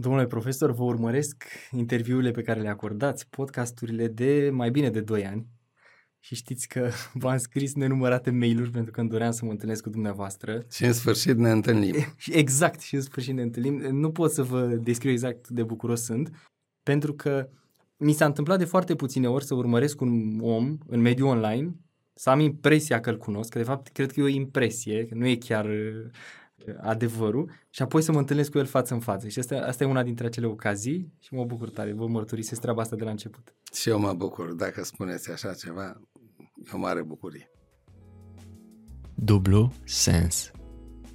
Domnule profesor, vă urmăresc interviurile pe care le acordați, podcasturile de mai bine de 2 ani și știți că v-am scris nenumărate mail-uri pentru că îmi doream să mă întâlnesc cu dumneavoastră. Și în sfârșit ne întâlnim. Exact, și în sfârșit ne întâlnim. Nu pot să vă descriu exact de bucuros sunt, pentru că mi s-a întâmplat de foarte puține ori să urmăresc un om în mediul online, să am impresia că îl cunosc, că de fapt cred că e o impresie, că nu e chiar adevărul și apoi să mă întâlnesc cu el față în față. Și asta, asta e una dintre acele ocazii și mă bucur tare. Vă mărturisesc treaba asta de la început. Și eu mă bucur. Dacă spuneți așa ceva, e o mare bucurie. Dublu Sens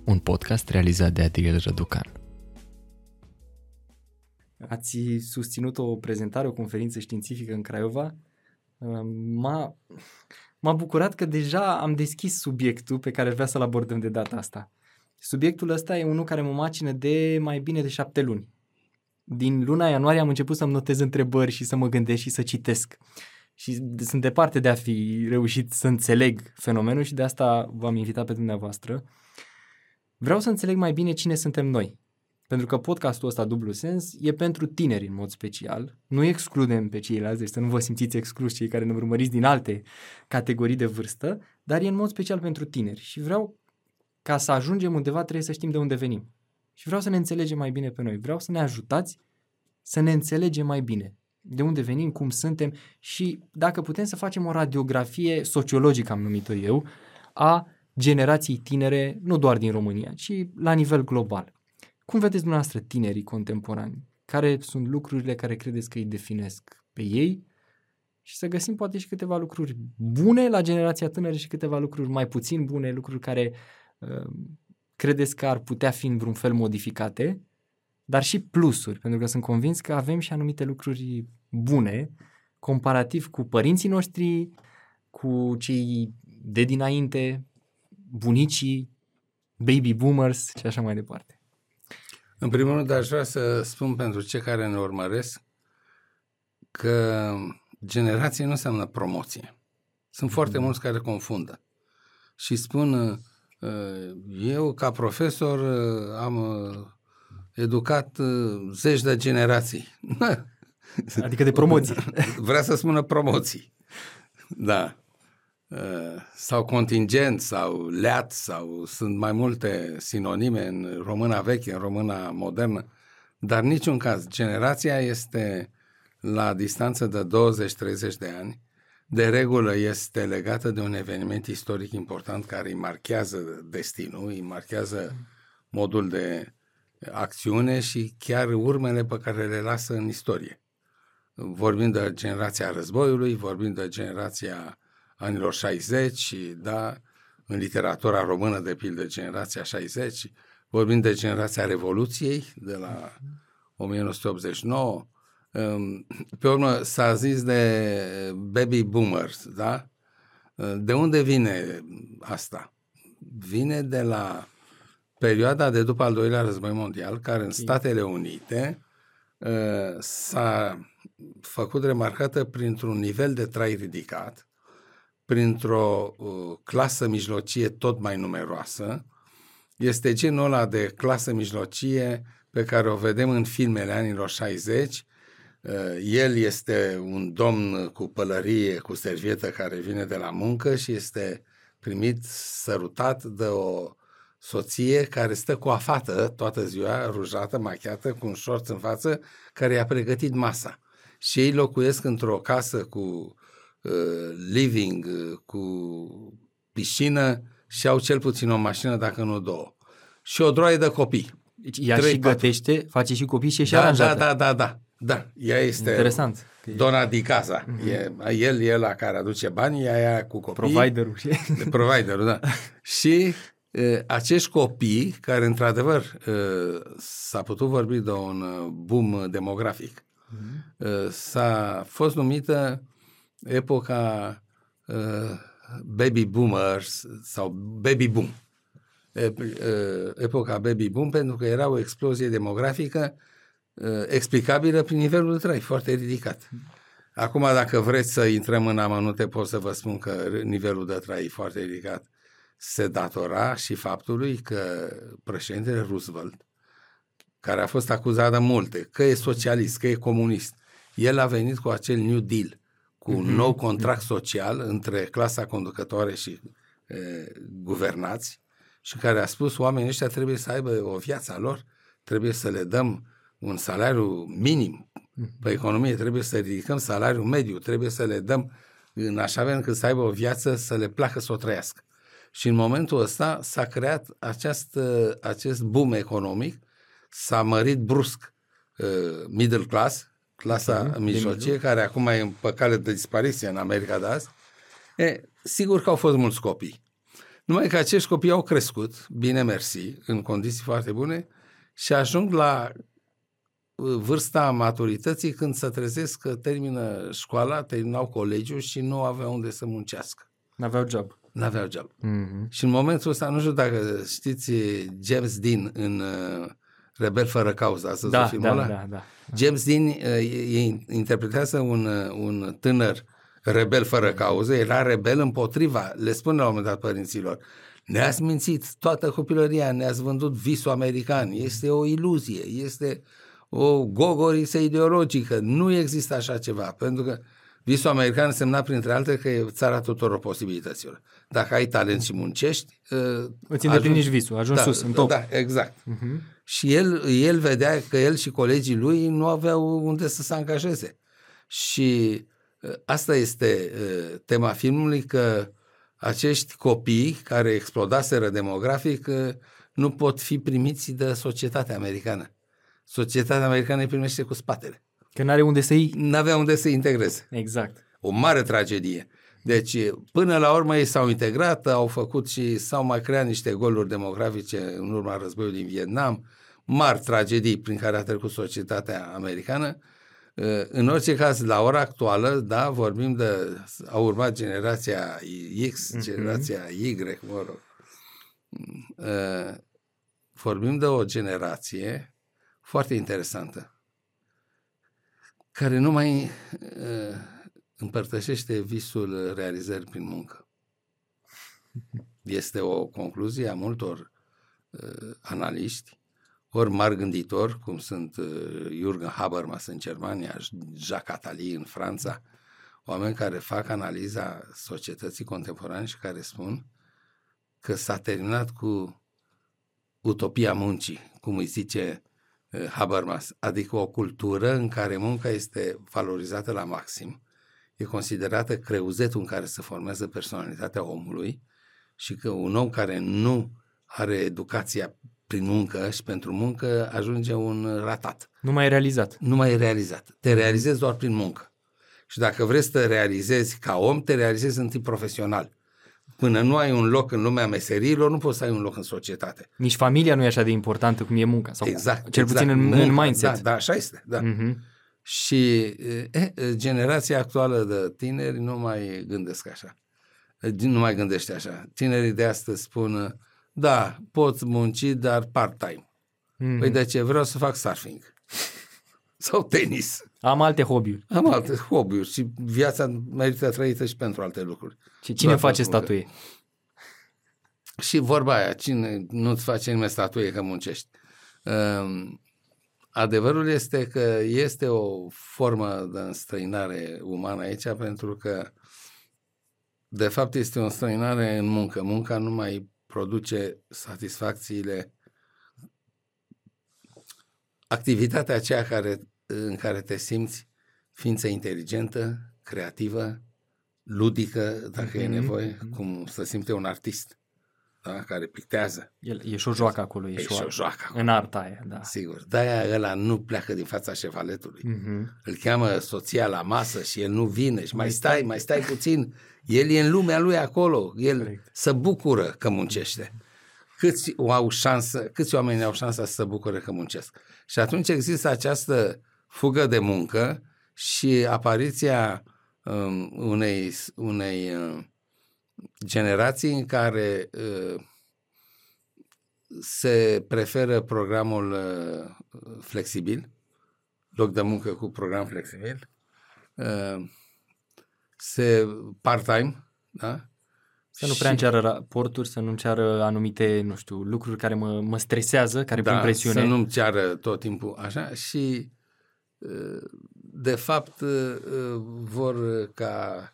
Un podcast realizat de Adriel Răducan Ați susținut o prezentare, o conferință științifică în Craiova. M-a, m-a bucurat că deja am deschis subiectul pe care vrea să-l abordăm de data asta. Subiectul ăsta e unul care mă macină de mai bine de șapte luni. Din luna ianuarie am început să-mi notez întrebări și să mă gândesc și să citesc. Și sunt departe de a fi reușit să înțeleg fenomenul și de asta v-am invitat pe dumneavoastră. Vreau să înțeleg mai bine cine suntem noi. Pentru că podcastul ăsta, dublu sens, e pentru tineri în mod special. Nu excludem pe ceilalți, deci să nu vă simțiți excluși cei care ne urmăriți din alte categorii de vârstă, dar e în mod special pentru tineri. Și vreau ca să ajungem undeva trebuie să știm de unde venim. Și vreau să ne înțelegem mai bine pe noi. Vreau să ne ajutați să ne înțelegem mai bine. De unde venim, cum suntem și dacă putem să facem o radiografie sociologică, am numit-o eu, a generației tinere, nu doar din România, ci la nivel global. Cum vedeți dumneavoastră tinerii contemporani? Care sunt lucrurile care credeți că îi definesc pe ei? Și să găsim poate și câteva lucruri bune la generația tânără și câteva lucruri mai puțin bune, lucruri care uh, Ehm, credeți că ar putea fi în vreun fel modificate, dar și plusuri, pentru că sunt convins că avem și anumite lucruri bune comparativ cu părinții noștri, cu cei de dinainte, bunicii, baby boomers și așa mai departe. În primul rând, aș vrea să spun pentru cei care ne urmăresc că generație nu înseamnă promoție. Sunt foarte mm. mulți care confundă și spun Uh, eu, ca profesor, uh, am uh, educat zeci de generații. Adică de promoții. Vrea să spună promoții. Da. Sau contingent, sau leat, sau sunt mai multe sinonime în româna veche, în româna modernă, dar niciun caz. Generația este la distanță de 20-30 de ani de regulă este legată de un eveniment istoric important care îi marchează destinul, îi marchează modul de acțiune și chiar urmele pe care le lasă în istorie. Vorbim de generația războiului, vorbim de generația anilor 60, da, în literatura română, de pildă, generația 60, vorbim de generația Revoluției, de la 1989, pe urmă s-a zis de baby boomers, da? De unde vine asta? Vine de la perioada de după al doilea război mondial, care în Statele Unite uh, s-a făcut remarcată printr-un nivel de trai ridicat, printr-o uh, clasă mijlocie tot mai numeroasă. Este genul ăla de clasă mijlocie pe care o vedem în filmele anilor 60, Uh, el este un domn cu pălărie, cu servietă care vine de la muncă și este primit, sărutat de o soție care stă cu afată toată ziua, rujată, machiată, cu un șorț în față, care i-a pregătit masa. Și ei locuiesc într-o casă cu uh, living, uh, cu piscină și au cel puțin o mașină, dacă nu două. Și o droaie de copii. Deci ea 3, și gătește, 4. face și copii și e și da, aranjată. Da, da, da, da. Da, ea este Interesant. dona di casa. Mm-hmm. E, el e la care aduce banii, ea e cu copii. Providerul. Providerul, da. și e, acești copii, care într-adevăr e, s-a putut vorbi de un boom demografic, mm-hmm. e, s-a fost numită epoca e, baby boomers sau baby boom. E, e, epoca baby boom pentru că era o explozie demografică Uh, explicabilă prin nivelul de trai foarte ridicat. Acum, dacă vreți să intrăm în amănunte, pot să vă spun că nivelul de trai foarte ridicat se datora și faptului că președintele Roosevelt care a fost acuzat de multe, că e socialist, că e comunist, el a venit cu acel New Deal, cu un Mhm. nou contract social între clasa conducătoare și e, guvernați și care a spus oamenii ăștia trebuie să aibă o viață a lor, trebuie să le dăm un salariu minim pe economie, trebuie să ridicăm salariul mediu, trebuie să le dăm în așa fel încât să aibă o viață, să le placă să o trăiască. Și în momentul ăsta s-a creat acest, acest boom economic, s-a mărit brusc uh, middle class, clasa Ok, de mijlocie, care acum e pe cale de dispariție în America de azi. E, sigur că au fost mulți copii. Numai că acești copii au crescut, bine mersi, în condiții foarte bune și ajung la uh, vârsta maturității când se trezesc că termină școala, terminau colegiul și nu aveau unde să muncească. N-aveau job. N-aveau job. Mm-hmm. Și în momentul ăsta, nu știu dacă știți James Dean în uh, Rebel fără cauză, ați văzut Da, filmul da, ăla? da, da. James Dean uh, e- e- interpretează un, uh, un tânăr rebel fără cauză, era rebel împotriva, le spune la un moment dat părinților, ne-ați mințit toată copilăria, ne-ați vândut visul american, este o iluzie, este o gogoriță ideologică, nu există așa ceva, pentru că visul american însemna printre altele că e țara tuturor posibilităților. Dacă ai talent și muncești, uh, Îți îndeplinești visul, ajungi sus, în top. Da, exact. Mhm. Și el, el vedea că el și colegii lui nu aveau unde să se angajeze. Și uh, asta este uh, tema filmului, că acești copii care explodaseră demografic uh, nu pot fi primiți de societatea americană. Societatea americană îi primește cu spatele. Că n-are unde să iei. N-avea unde să integreze. Exact. O mare tragedie. Deci, până la urmă, ei s-au integrat, au făcut și s-au mai creat niște goluri demografice în urma războiului din Vietnam, mari tragedii prin care a trecut societatea americană. În orice caz, la ora actuală, da, vorbim de, a urmat generația X, generația Y, mă rog. Vorbim de o generație foarte interesantă, care nu mai uh, împărtășește visul realizării prin muncă. Este o concluzie a multor uh, analiști, ori mari gânditori, cum sunt uh, Jürgen Habermas în Germania, Jacques Attali în Franța, oameni care fac analiza societății contemporane și care spun că s-a terminat cu utopia muncii, cum îi zice uh, Habermas, adică o cultură în care munca este valorizată la maxim, e considerată creuzetul în care se formează personalitatea omului și că un om care nu are educația prin muncă și pentru muncă ajunge un ratat. Nu mai e realizat. Nu mai e realizat. Te realizezi doar prin muncă. Și dacă vrei să te realizezi ca om, te realizezi întâi profesional. Până nu ai un loc în lumea meserilor, nu poți să ai un loc în societate. Nici familia nu e așa de importantă cum e munca. Sau exact. Cel exact. puțin în, Munca, în mindset. Da, da, așa este. Da. Mm-hmm. Și e, generația actuală de tineri nu mai gândesc așa. Nu mai gândește așa. Tinerii de astăzi spun, da, pot munci, dar part-time. Mm-hmm. Păi de ce? Vreau să fac surfing. Sau tenis. Am alte hobby-uri. Am alte hobby-uri și viața merită trăită și pentru alte lucruri. Și cine Doar face pentru muncă. statuie? Și vorba aia, cine nu-ți face nimeni statuie că muncești. Um, adevărul este că este o formă de înstrăinare umană aici pentru că de fapt este o înstrăinare în muncă. Munca nu mai produce satisfacțiile activitatea aceea care, în care te simți ființă inteligentă, creativă, ludică, dacă e Mhm. nevoie, cum să simte un artist da? care pictează. El, e și o joacă acolo. E, E și o joacă acolo. În arta aia, da. Sigur. De-aia ăla nu pleacă din fața șevaletului. Mm-hmm. Îl cheamă soția la masă și el nu vine și mai stai, mai stai puțin. El e în lumea lui acolo. El Corect. se bucură că muncește. Câți au șansă, câți oameni au șansa să se bucure că muncesc. Și atunci există această fugă de muncă și apariția um, unei, unei uh, generații în care uh, se preferă programul uh, flexibil, loc de muncă cu program flexibil, uh, se part-time, da? Să nu prea Și- înceară raporturi, să nu înceară anumite, nu știu, lucruri care mă, mă stresează, care pun presiune. Da, Să nu-mi ceară tot timpul așa și uh, de fapt uh, vor ca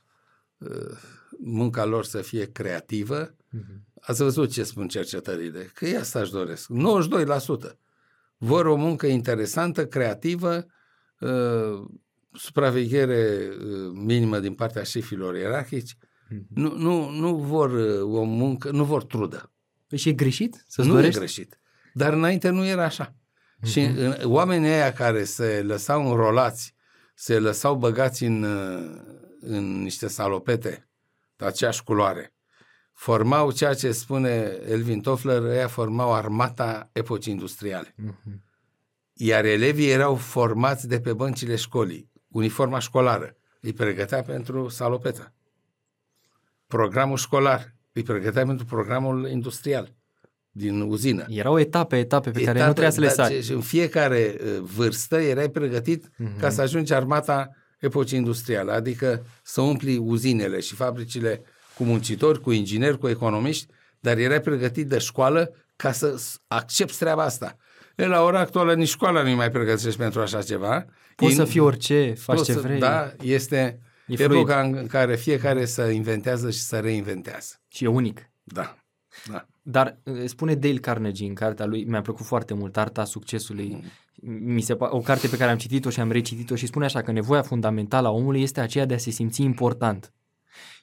uh, munca lor să fie creativă. Mhm. Ați văzut ce spun cercetările? Că e asta își doresc. 92%. Vor o muncă interesantă, creativă, uh, supraveghere uh, minimă din partea șefilor ierarhici. Mhm. Nu, nu, nu vor uh, o muncă, nu vor trudă. Păi și e greșit să-ți nu dorești? e greșit. Dar înainte nu era așa. Și în, oamenii ăia care se lăsau înrolați, se lăsau băgați în, uh, în niște salopete de aceeași culoare, formau ceea ce spune Elvin Toffler, ăia formau armata epocii industriale. Mhm. Iar elevii erau formați de pe băncile școlii. Uniforma școlară îi pregătea pentru salopetă. Programul școlar îi pregătea pentru programul industrial din uzină. Erau etape, etape pe care Etape, nu trebuia să le da, sari. ce- în fiecare uh, vârstă erai pregătit Mhm. ca să ajungi armata epocii industriale, adică să umpli uzinele și fabricile cu muncitori, cu ingineri, cu economiști, dar erai pregătit de școală ca să s- accepti treaba asta. E, la ora actuală nici școala nu mai pregătești pentru așa ceva. Poți Ei- să fii orice, faci poți ce să- vrei Da, este E fluid. epoca în care fiecare să inventează și să reinventează. și e unic. Da, da. Dar uh, spune Dale Carnegie în cartea lui, mi-a plăcut foarte mult, Arta Succesului, mi se, pa- o carte pe care am citit-o și am recitit-o și spune așa că nevoia fundamentală a omului este aceea de a se simți important.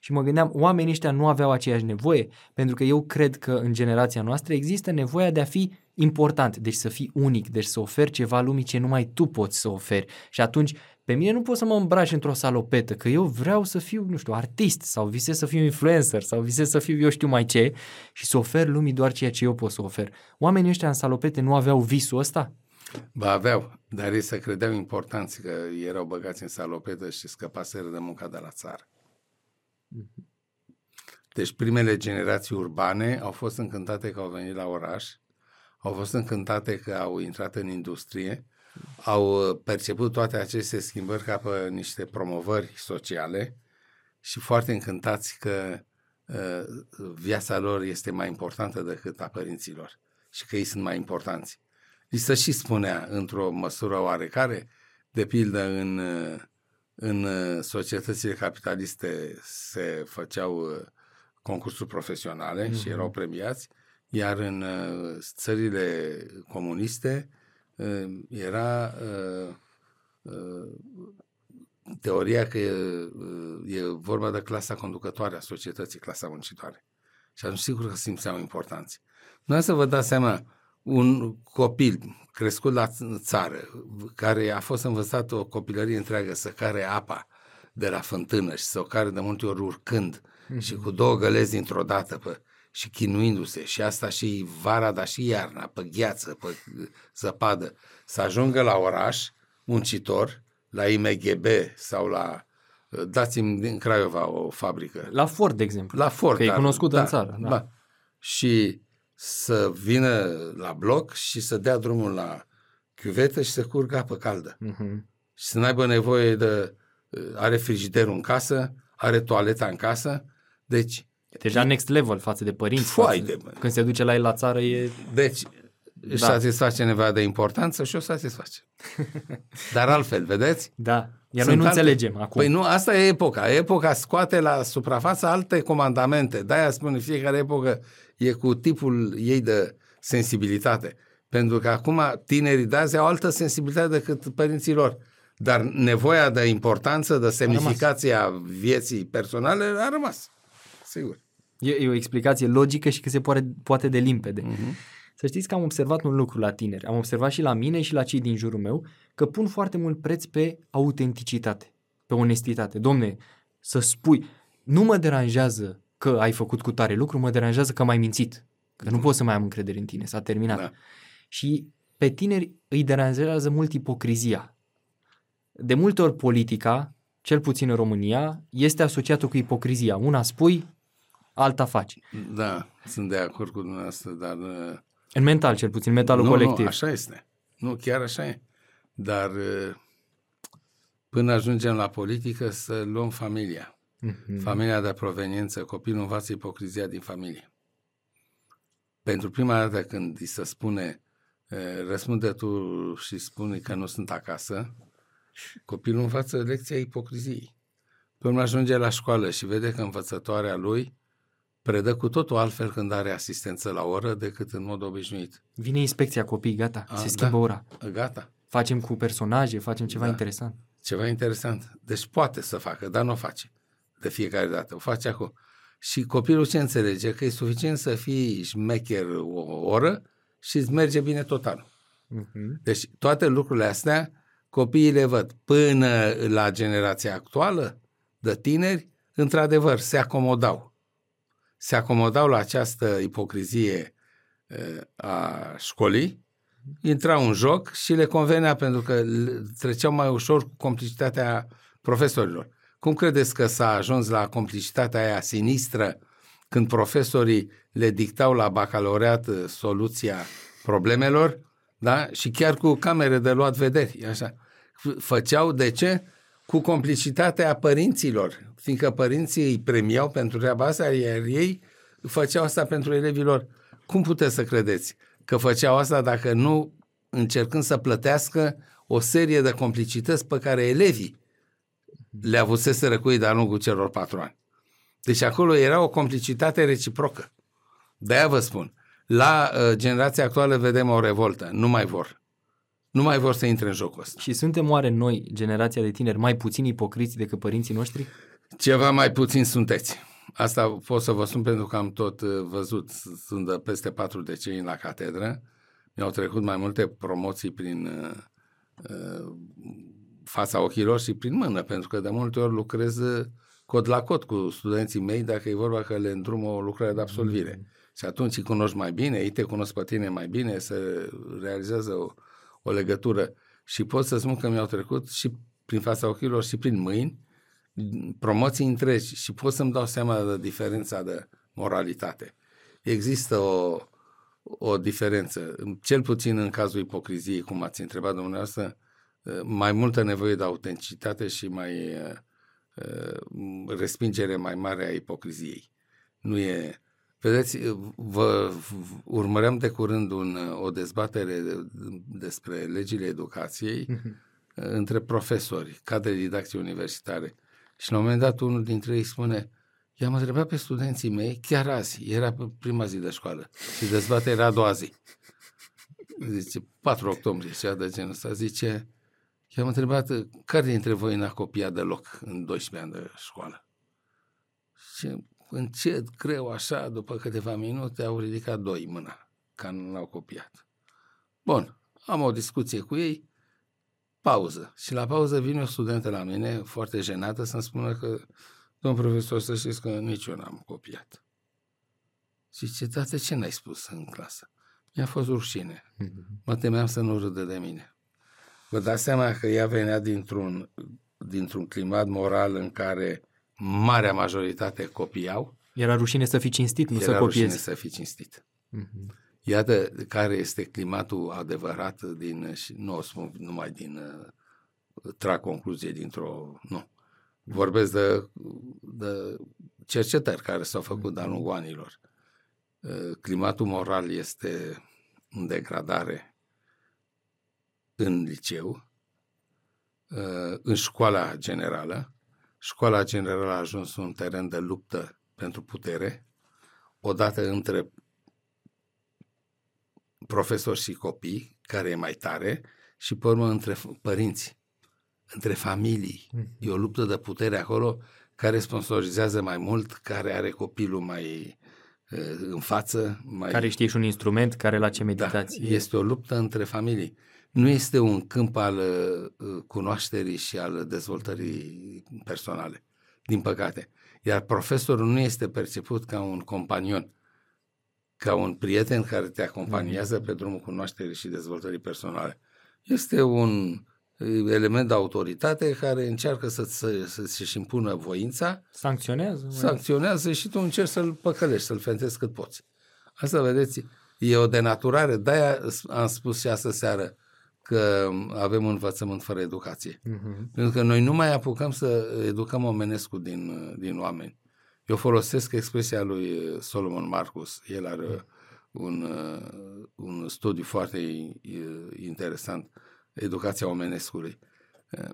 Și mă gândeam, oamenii ăștia nu aveau aceeași nevoie, pentru că eu cred că în generația noastră există nevoia de a fi important, deci să fii unic, deci să oferi ceva lumii ce numai tu poți să oferi. Și atunci, pe mine nu pot să mă îmbraci într-o salopetă, că eu vreau să fiu, nu știu, artist sau visez să fiu influencer sau visez să fiu eu știu mai ce și să ofer lumii doar ceea ce eu pot să ofer. Oamenii ăștia în salopete nu aveau visul ăsta? Ba aveau, dar ei se credeau importanți că erau băgați în salopetă și scăpaseră de munca de la țară. Deci primele generații urbane au fost încântate că au venit la oraș, au fost încântate că au intrat în industrie, au uh, perceput toate aceste schimbări ca pe niște promovări sociale și foarte încântați că uh, viața lor este mai importantă decât a părinților și că ei sunt mai importanți. Li se și spunea într-o măsură oarecare, de pildă în, uh, în uh, societățile capitaliste se făceau uh, concursuri profesionale mm-hmm. și erau premiați, iar în uh, țările comuniste uh, era uh, uh, teoria că uh, e vorba de clasa conducătoare a societății, clasa muncitoare. Și atunci sigur că simțeau importanți. Nu să vă dați seama, un copil crescut la ț- țară, care a fost învățat o copilărie întreagă să care apa de la fântână și să o care de multe ori urcând mm-hmm. și cu două gălezi dintr-o dată pe, și chinuindu-se și asta și vara, dar și iarna, pe gheață, pe zăpadă, să ajungă la oraș, muncitor, la IMGB sau la, dați-mi din Craiova o fabrică, La Ford, de exemplu. la Ford. Că e dar- cunoscut în țară, da. Da. Și să vină la bloc și să dea drumul la chiuvetă și să curgă apă caldă. Mhm. Și să n-aibă nevoie de... Are frigiderul în casă, are toaleta în casă, deci... Deja next level față de părinți. Foai față- de mă. Când se duce la el la țară e... Deci își Da. satisface nevoia de importanță și o satisface. Dar altfel, vedeți? Da. Iar Sunt noi nu alte- înțelegem acum. Păi nu, asta e epoca. Epoca scoate la suprafață alte comandamente. De-aia spune fiecare epocă e cu tipul ei de sensibilitate. Pentru că acum tinerii de azi au altă sensibilitate decât părinții lor. Dar nevoia de importanță, de semnificație a vieții personale a rămas. Sigur. E, e o explicație logică și că se poate, poate de limpede. Uh-huh. Să știți că am observat un lucru la tineri. Am observat și la mine și la cei din jurul meu că pun foarte mult preț pe autenticitate, pe onestitate. Domne, să spui, nu mă deranjează că ai făcut cu tare lucru, mă deranjează că m-ai mințit. Că nu pot să mai am încredere în tine, s-a terminat. Da. Și pe tineri îi deranjează mult ipocrizia. De multe ori politica, cel puțin în România, este asociată cu ipocrizia. Una spui, alta faci. Da, sunt de acord cu dumneavoastră, dar... uh, În mental, cel puțin, mentalul nu, colectiv. Nu, așa este. Nu, chiar așa e. Dar uh, până ajungem la politică să luăm familia. Mhm. familia de proveniență, copilul învață ipocrizia din familie. Pentru prima dată când îi se spune, e, răspunde tu și spune că nu sunt acasă, copilul învață lecția ipocriziei. Pe urmă ajunge la școală și vede că învățătoarea lui predă cu totul altfel când are asistență la oră decât în mod obișnuit. Vine inspecția copii, gata, A, se schimbă da. ora. Gata. Facem cu personaje, facem ceva Da. interesant. Ceva interesant. Deci poate să facă, dar nu o face de fiecare dată. O face acum. Și copilul ce înțelege? Că e suficient să fii șmecher o oră și îți merge bine total. Mhm. Deci toate lucrurile astea copiii le văd până la generația actuală de tineri, într-adevăr, se acomodau. Se acomodau la această ipocrizie eh, a școlii, intrau în joc și le convenea pentru că le- treceau mai ușor cu complicitatea profesorilor. Cum credeți că s-a ajuns la complicitatea aia sinistră când profesorii le dictau la bacalaureat eh, soluția problemelor, da? Și chiar cu camere de luat vederi, așa. F- Făceau, de ce? Cu complicitatea părinților, fiindcă părinții îi premiau pentru treaba asta, iar ei făceau asta pentru elevilor. Cum puteți să credeți că făceau asta dacă nu încercând să plătească o serie de complicități pe care elevii le avusese răcui de-a lungul celor patru ani. Deci acolo era o complicitate reciprocă. De-aia vă spun, la uh, generația actuală vedem o revoltă. Nu mai vor. Nu mai vor să intre în jocul ăsta. Și suntem oare noi, generația de tineri, mai puțin ipocriți decât părinții noștri? Ceva mai puțin sunteți. Asta pot să vă spun pentru că am tot uh, văzut. Sunt de peste patru decenii la catedră. Mi-au trecut mai multe promoții prin uh, uh, fața ochilor și prin mână, pentru că de multe ori lucrez uh, cod la cod cu studenții mei dacă e vorba că le îndrumă o lucrare de absolvire. Și atunci îi cunoști mai bine, ei te cunosc pe tine mai bine, se realizează o, o legătură. Și pot să spun că mi-au trecut și prin fața ochilor și prin mâini promoții întregi și pot să-mi dau seama de diferența de moralitate. Există o, o diferență, cel puțin în cazul ipocriziei, cum ați întrebat dumneavoastră, mai multă nevoie de autenticitate și mai uh, respingere mai mare a ipocriziei. Nu e... Vedeți, vă urmăream de curând un, o dezbatere despre legile educației între profesori, cadre didactice universitare. Și la un moment dat unul dintre ei spune, i-am întrebat pe studenții mei, chiar azi, era pe prima zi de școală și dezbaterea era a doua zi. Zice, 4 octombrie, cea de genul ăsta, zice, i-am întrebat, care dintre voi n-a copiat deloc în 12 ani de școală? Și încet, greu, așa, după câteva minute, au ridicat doi mâna, că nu au copiat. Bun, am o discuție cu ei, pauză. Și la pauză vine o studentă la mine, foarte jenată, să-mi spună că, domn profesor, să știți că nici eu n-am copiat. Și ce tată, ce n-ai spus în clasă? Mi-a fost rușine. Mă temeam să nu râdă de mine. Vă dați seama că ea venea dintr-un, dintr-un climat moral în care marea majoritate copiau. Era rușine să fii cinstit, nu Era să rușine copiezi. să fii cinstit. Mhm. Iată care este climatul adevărat din, și nu o spun numai din, uh, trag concluzie dintr-o, nu. Vorbesc de, de cercetări care s-au făcut de-a lungul anilor. Uh, Climatul moral este în degradare în liceu, uh, în școala generală. Școala generală a ajuns un teren de luptă pentru putere, odată între profesori și copii, care e mai tare, și pe urmă între f- părinți, între familii. E o luptă de putere acolo care sponsorizează mai mult, care are copilul mai uh, în față. Mai... Care știe și un instrument, care la ce da, meditație. este o luptă între familii. Nu este un câmp al uh, cunoașterii și al dezvoltării personale, din păcate. Iar profesorul nu este perceput ca un companion, ca un prieten care te acompaniază pe drumul cunoașterii și dezvoltării personale. Este un uh, element de autoritate care încearcă să, să, să-și impună voința, Sancționează? sancționează și tu încerci să-l păcălești, să-l fentezi cât poți. Asta, vedeți, e o denaturare. De-aia am spus și astă seară, că avem învățământ fără educație. Mhm. Pentru că noi nu mai apucăm să educăm omenescul din, din oameni. Eu folosesc expresia lui Solomon Marcus. El are un, uh, un studiu foarte uh, interesant, educația omenescului. Uh,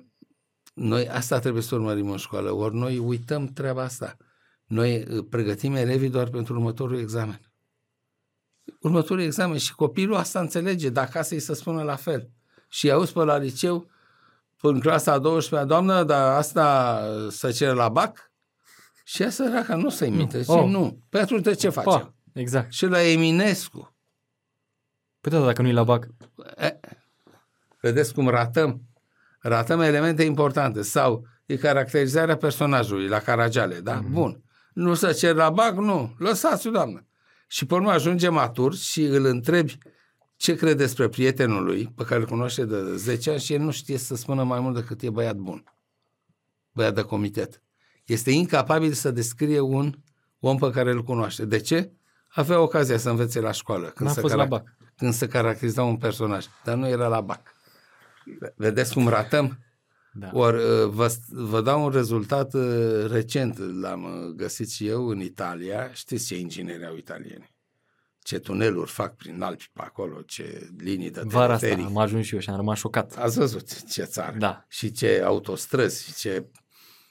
Noi asta trebuie să urmărim în școală, ori noi uităm treaba asta. Noi uh, pregătim elevii doar pentru următorul examen. Următorul examen și copilul asta înțelege, dacă acasă îi să spună la fel. Și auzi pe la liceu, în clasa a 12 doamnă, dar asta să cere la bac? Și ea săraca nu se imite. Zice, Oh. nu. Pe atunci de ce facem? Pa, exact. Și la Eminescu. Păi da, dacă nu-i la bac. E, vedeți cum ratăm? Ratăm elemente importante. Sau e caracterizarea personajului la Caragiale, da? Mm-hmm. Bun. Nu să cer la bac? Nu. Lăsați-o, doamnă. Și pe urmă ajunge matur și îl întrebi ce crede despre prietenul lui, pe care îl cunoaște de 10 ani și el nu știe să spună mai mult decât e băiat bun. Băiat de comitet. Este incapabil să descrie un om pe care îl cunoaște. De ce? Avea ocazia să învețe la școală. Când N-a se fost la bac. Când se caracteriza un personaj. Dar nu era la bac. Vedeți cum ratăm? Da. Ori uh, vă, vă dau un rezultat uh, recent, l-am uh, găsit și eu în Italia. Știți ce ingineri au italieni? Ce tuneluri fac prin Alpi pe acolo, ce linii de Vara asta teleferic. am ajuns și eu și am rămas șocat. Ați văzut ce țară. Da. Și ce autostrăzi, și ce...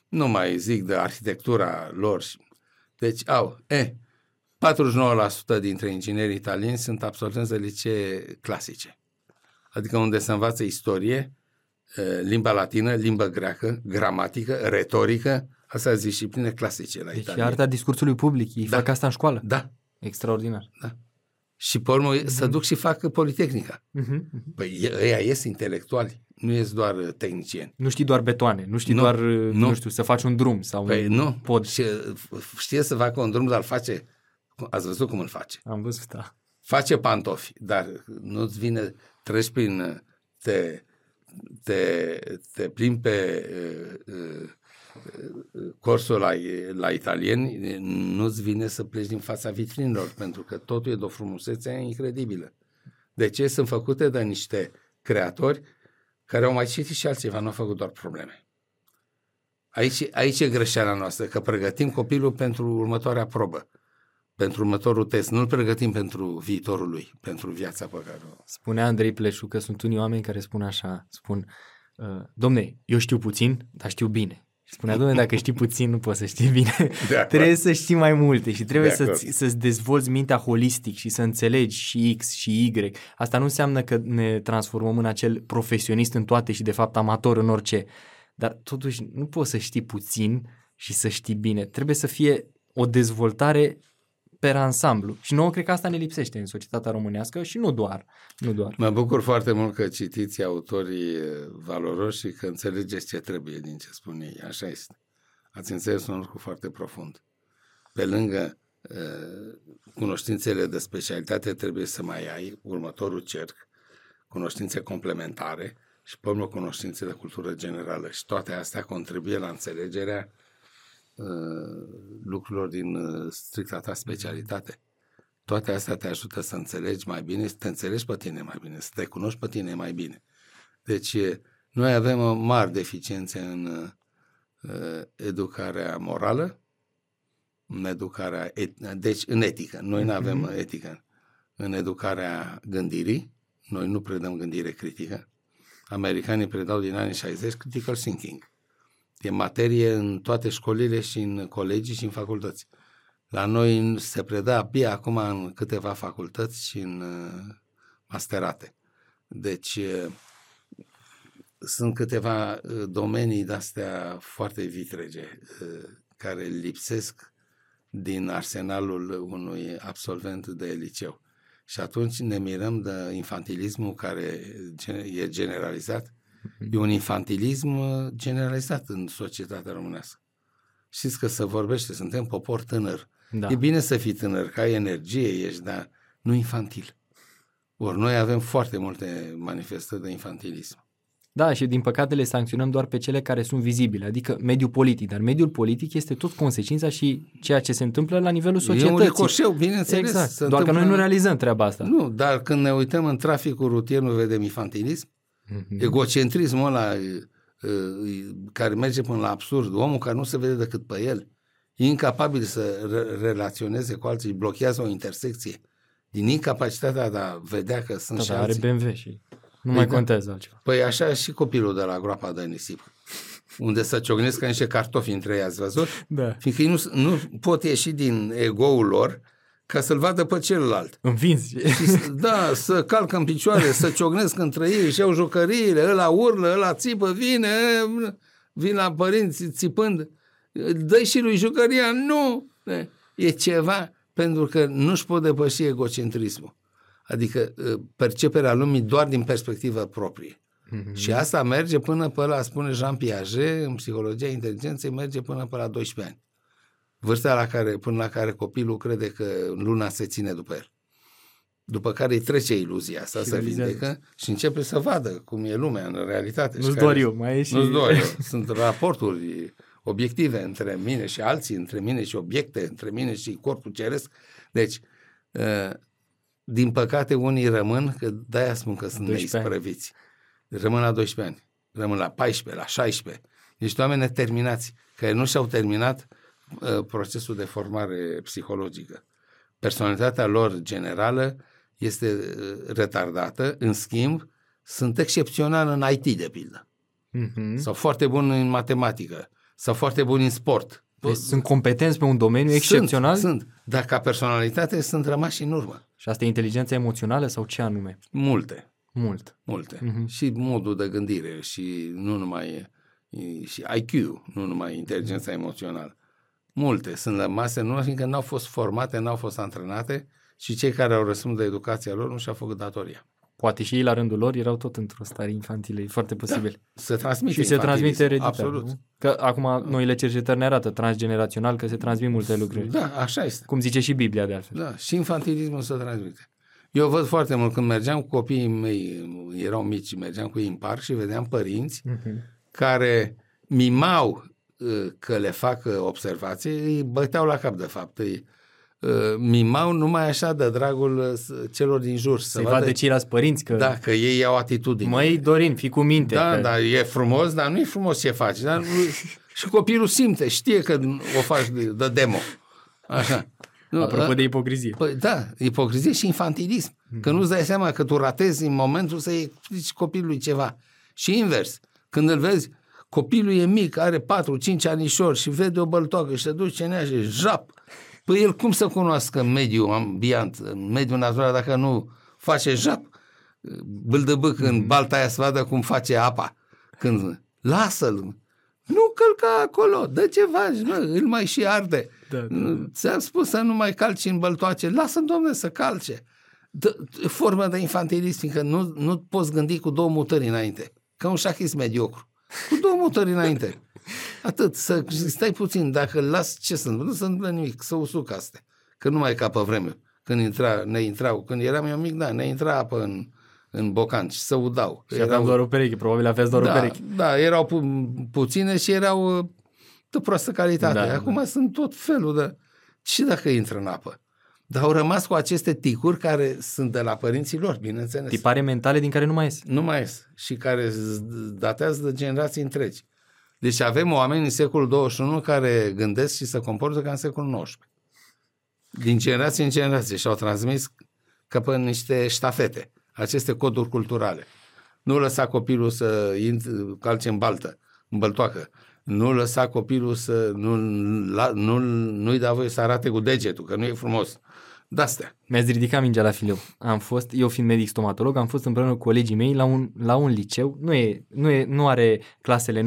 Nu mai zic de arhitectura lor. și- Deci au, e, 49% dintre inginerii italieni sunt absolvenți de licee clasice. Adică unde se învață istorie, e, limba latină, limba greacă, gramatică, retorică, astea sunt discipline clasice la Deci italieni. arta discursului public, ei Da. fac asta în școală. Da, Extraordinar. și pe urmă să duc și fac Politehnica. Mhm, mhm. Păi e- ăia ies intelectuali, nu ies doar uh, tehnicieni. Nu știi doar betoane, nu știi Nu, doar, nu. nu. nu știu, să faci un drum sau Păi un nu, pod. și uh, știe să facă un drum, dar îl face, ați văzut cum îl face. Am văzut, da. Face pantofi, dar nu-ți vine, treci prin, uh, te, te, te plimbi pe uh, uh, uh, corsul la, la italieni, nu-ți vine să pleci din fața vitrinilor, pentru că totul e de o frumusețe incredibilă. De ce? Sunt făcute de niște creatori care au mai citit și altceva, nu au făcut doar probleme. Aici, aici e greșeala noastră, că pregătim copilul pentru următoarea probă, pentru următorul test. Nu-l pregătim pentru viitorul lui, pentru viața pe care o... Spunea Andrei Pleșu că sunt unii oameni care spun așa, spun, uh, domne, eu știu puțin, dar știu bine. Și spunea, domne, dacă știi puțin, nu poți să știi bine. De acord. trebuie să știi mai multe și trebuie De să acord. să-ți dezvolți mintea holistic și să înțelegi și X și Y. Asta nu înseamnă că ne transformăm în acel profesionist în toate și de fapt amator în orice. Dar totuși nu poți să știi puțin și să știi bine. Trebuie să fie o dezvoltare per ansamblu. Și nouă cred că asta ne lipsește în societatea românească și nu doar. Nu doar. Mă bucur foarte mult că citiți autorii eh, valoroși și că înțelegeți ce trebuie din ce spun ei. Așa este. Ați înțeles un lucru foarte profund. Pe lângă uh, cunoștințele de specialitate trebuie să mai ai următorul cerc, cunoștințe complementare și pe urmă cunoștințe de cultură generală. Și toate astea contribuie la înțelegerea uh, lucrurilor din uh, stricta ta specialitate. Toate astea te ajută să înțelegi mai bine, să te înțelegi pe tine mai bine, să te cunoști pe tine mai bine. Deci, e, noi avem o mari deficiențe în uh, educarea morală, în educarea, et, deci în etică. Noi nu avem Mhm. etică. În educarea gândirii, noi nu predăm gândire critică. Americanii predau din anii 60 critical thinking. E materie în toate școlile și în colegii și în facultăți. La noi se predă abia acum în câteva facultăți și în uh, masterate. Deci uh, sunt câteva uh, domenii de-astea foarte vitrege uh, care lipsesc din arsenalul unui absolvent de liceu. Și atunci ne mirăm de infantilismul care gen- e generalizat. E un infantilism uh, generalizat în societatea românească. Știți că se vorbește, suntem popor tânăr. Da. E bine să fii tânăr, că ai energie, ești, dar nu infantil. Ori noi avem foarte multe manifestări de infantilism. Da, și din păcate le sancționăm doar pe cele care sunt vizibile, adică mediul politic. Dar mediul politic este tot consecința și ceea ce se întâmplă la nivelul E societății. un ricoșeu, bineînțeles. Exact, se doar că noi nu întâmplă- realizăm treaba asta. Nu, dar când ne uităm în traficul rutier, nu vedem infantilism. Mm-hmm. Egocentrismul ăla care merge până la absurd, omul care nu se vede decât pe el, e incapabil să re- relaționeze cu alții, blochează o intersecție din incapacitatea de a vedea că sunt Da, și dar are alții. BMW și nu Păi mai da. contează altceva. Păi așa și copilul de la groapa de nisip, unde să ciocnesc ca niște cartofi între ei, ați văzut? Da. Fiindcă ei nu, nu pot ieși din ego-ul lor ca să-l vadă pe celălalt. Învinzi. Și să- da, să calcă în picioare, să ciocnesc între ei și iau jucăriile, ăla urlă, ăla țipă, vine, vin la părinți țipând, dă și lui jucăria, nu! E ceva pentru că nu-și pot depăși egocentrismul. Adică uh, perceperea lumii doar din perspectivă proprie. Mhm. Și asta merge până pe la, spune Jean Piaget, în psihologia inteligenței, merge până pe la 12 ani. Vârsta la care, până la care copilul crede că luna se ține după el. După care îi trece iluzia asta, Și se realizează. vindecă și începe să vadă cum e lumea în realitate. Nu-ți Și doar care- eu, mai e și... Nu-ți doar eu. Sunt raporturi obiective între mine și alții, între mine și obiecte, între mine și corpul ceresc. Deci, uh, din păcate, unii rămân, că de-aia spun că sunt 12 ani. neisprăviți. Rămân la 12 ani, rămân la 14, la 16. Niște oameni neterminați, care nu și-au terminat uh, procesul de formare psihologică. Personalitatea lor generală este uh, retardată, în schimb, sunt excepțional în IT, de pildă. Mhm. Sau foarte bun în matematică, sau foarte bun în sport. Deci sunt competenți pe un domeniu excepțional Sunt, sunt, dar ca personalitate sunt rămași în urmă. și asta e inteligența emoțională sau ce anume? Multe, Mult. multe. Mhm. Și modul de gândire și nu numai e, și IQ, nu numai inteligența emoțională. Multe sunt rămase, nu fiindcă n-au fost formate, n-au fost antrenate și cei care au răspuns de educația lor nu și-au făcut datoria. Poate și ei la rândul lor erau tot într-o stare infantilă, e foarte posibil. Se transmite Și se transmite infantilism, ereditar. Absolut. nu? Că acum noile cercetări ne arată transgenerațional că se transmit multe lucruri. Da, așa este. Cum zice și Biblia de altfel. Da, și infantilismul se transmite. Eu văd foarte mult când mergeam cu copiii mei, erau mici, mergeam cu ei în parc și vedeam părinți Mhm. care mimau uh, că le fac uh, observații, îi băteau la cap de fapt. Îi uh, mimau numai așa de dragul uh, s- celor din jur. Să Să-i vadă ceilalți părinți că da, că ei au atitudine. măi Dorin, fii cu minte. da, că... da, e frumos, dar nu e frumos ce faci. Dar nu... și copilul simte, știe că o faci de, de demo. Așa. Nu, Apropo ă- de ipocrizie. Păi da, ipocrizie și infantilism. Că nu-ți dai seama că tu ratezi în momentul să explici copilului ceva. Și invers, când îl vezi, copilul e mic, are 4-5 anișori și vede o băltoacă și se duce în ea și jap. Păi el cum să cunoască mediul ambient, mediul natural, dacă nu face jap? Bâldăbâc în balta aia să vadă cum face apa. Când lasă-l, nu călca acolo, dă ce faci, mă, îl mai și arde. Da, da, Nu, Ți-am spus să nu mai calci în băltoace, lasă domne să calce. Dă, formă de infantilism, fiindcă nu, nu poți gândi cu două mutări înainte, ca un șachist mediocru. Cu două mutări înainte. Atât, să stai puțin, dacă îl las, ce să nu se întâmplă nimic, să usuc astea. Că nu mai e ca pe vreme. Când intra, ne intrau, când eram eu mic, da, ne intra apă în, în bocan și să udau. Și aveam doar o pereche, probabil aveați doar o da, pereche. da, erau pu- puține și erau uh, de proastă calitate. Da, Acum sunt tot felul de... Și dacă intră în apă? Dar au rămas cu aceste ticuri care sunt de la părinții lor, bineînțeles. Tipare mentale din care nu mai ies. Nu mai ies. Și care z- datează de generații întregi. Deci avem oameni în secolul 21 care gândesc și se comportă ca în secolul 19. Din generație în generație și au transmis ca pe niște ștafete aceste coduri culturale. Nu lăsa copilul să int- calce în baltă, în băltoacă. Nu lăsa copilul să nu, la, nu, nu-i da voie să arate cu degetul, că nu e frumos. De-astea. Mi-ați ridicat mingea la fileu. Am fost, eu fiind medic stomatolog, am fost împreună cu colegii mei la un, la un liceu, nu, e, nu, e, nu are clasele 9-12,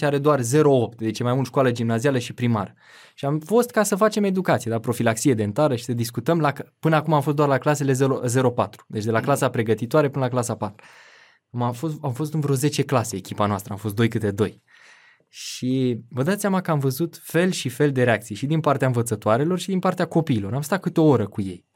are doar 0-8, deci e mai mult școală gimnazială și primară. Și am fost ca să facem educație, da, profilaxie dentară și să discutăm, la, până acum am fost doar la clasele 0, 0-4, deci de la clasa pregătitoare până la clasa 4. Am fost, am fost în vreo 10 clase echipa noastră, am fost doi câte doi. Și vă dați seama că am văzut fel și fel de reacții și din partea învățătoarelor și din partea copiilor. Am stat câte o oră cu ei.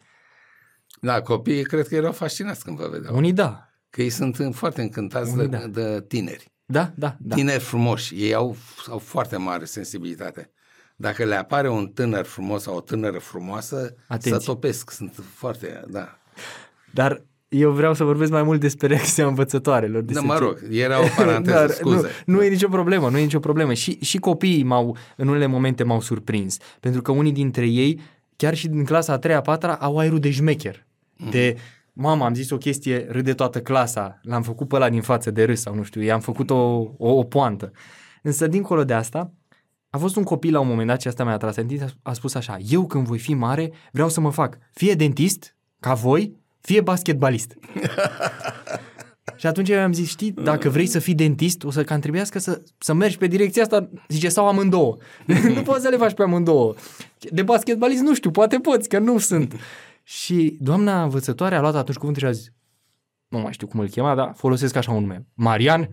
Da, copiii cred că erau fascinați când vă vedeau. Unii da. Că ei sunt în- foarte încântați de, Unii da. de tineri. Da, da, da. Tineri frumoși. Ei au, au foarte mare sensibilitate. Dacă le apare un tânăr frumos sau o tânără frumoasă, Atenție. să topesc. Sunt foarte, da. Dar eu vreau să vorbesc mai mult despre reacția învățătoarelor. Da, despre mă ce- rog, era o paranteză, Dar scuze. Nu, nu e nicio problemă, nu e nicio problemă. Și, și copiii m-au, în unele momente m-au surprins, pentru că unii dintre ei, chiar și din clasa a treia, a patra, au aerul de șmecher. Mhm. De, mama, am zis o chestie, râde toată clasa, l-am făcut pe ăla din față de râs sau nu știu, i-am făcut o, o, o poantă. Însă, dincolo de asta, a fost un copil la un moment dat, și asta mi-a tras atenție, a spus așa, eu când voi fi mare, vreau să mă fac fie dentist, ca voi, fie basketbalist. Și atunci eu am zis, știi, dacă vrei să fii dentist, o să cam trebuiască să, să mergi pe direcția asta, zice, sau amândouă. nu poți să le faci pe amândouă. De basketbalist nu știu, poate poți, că nu sunt. Și doamna învățătoare a luat atunci cuvântul și a zis, nu mai știu cum îl chema, dar folosesc așa un nume. Marian,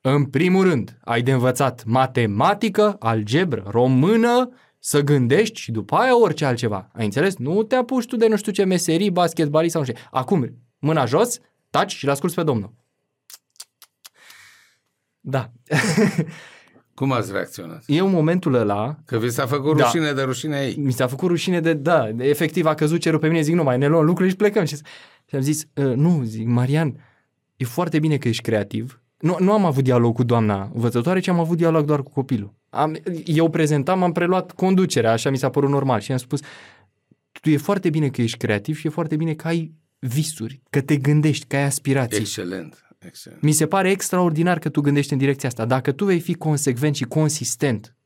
în primul rând, ai de învățat matematică, algebră, română, să gândești și după aia orice altceva. Ai înțeles? Nu te apuci tu de nu știu ce meserii, basketbalist sau nu știu. ce. Acum, mâna jos, taci și-l asculți pe domnul. Da. Cum ați reacționat? Eu în momentul ăla, Că vi s-a făcut Da. rușine de rușine ei. mi s-a făcut rușine de, da, de, efectiv a căzut cerul pe mine, zic, nu mai ne luăm lucrurile și plecăm. Și, și am zis, "Uh, nu, zic, Marian, e foarte bine că ești creativ. Nu, nu am avut dialog cu doamna învățătoare, ci am avut dialog doar cu copilul. Am, eu prezentam, am preluat conducerea, așa mi s-a părut normal și am spus, tu e foarte bine că ești creativ și e foarte bine că ai visuri, că te gândești, că ai aspirații. Excelent. Excelent. Mi se pare extraordinar că tu gândești în direcția asta. Dacă tu vei fi consecvent și consistent,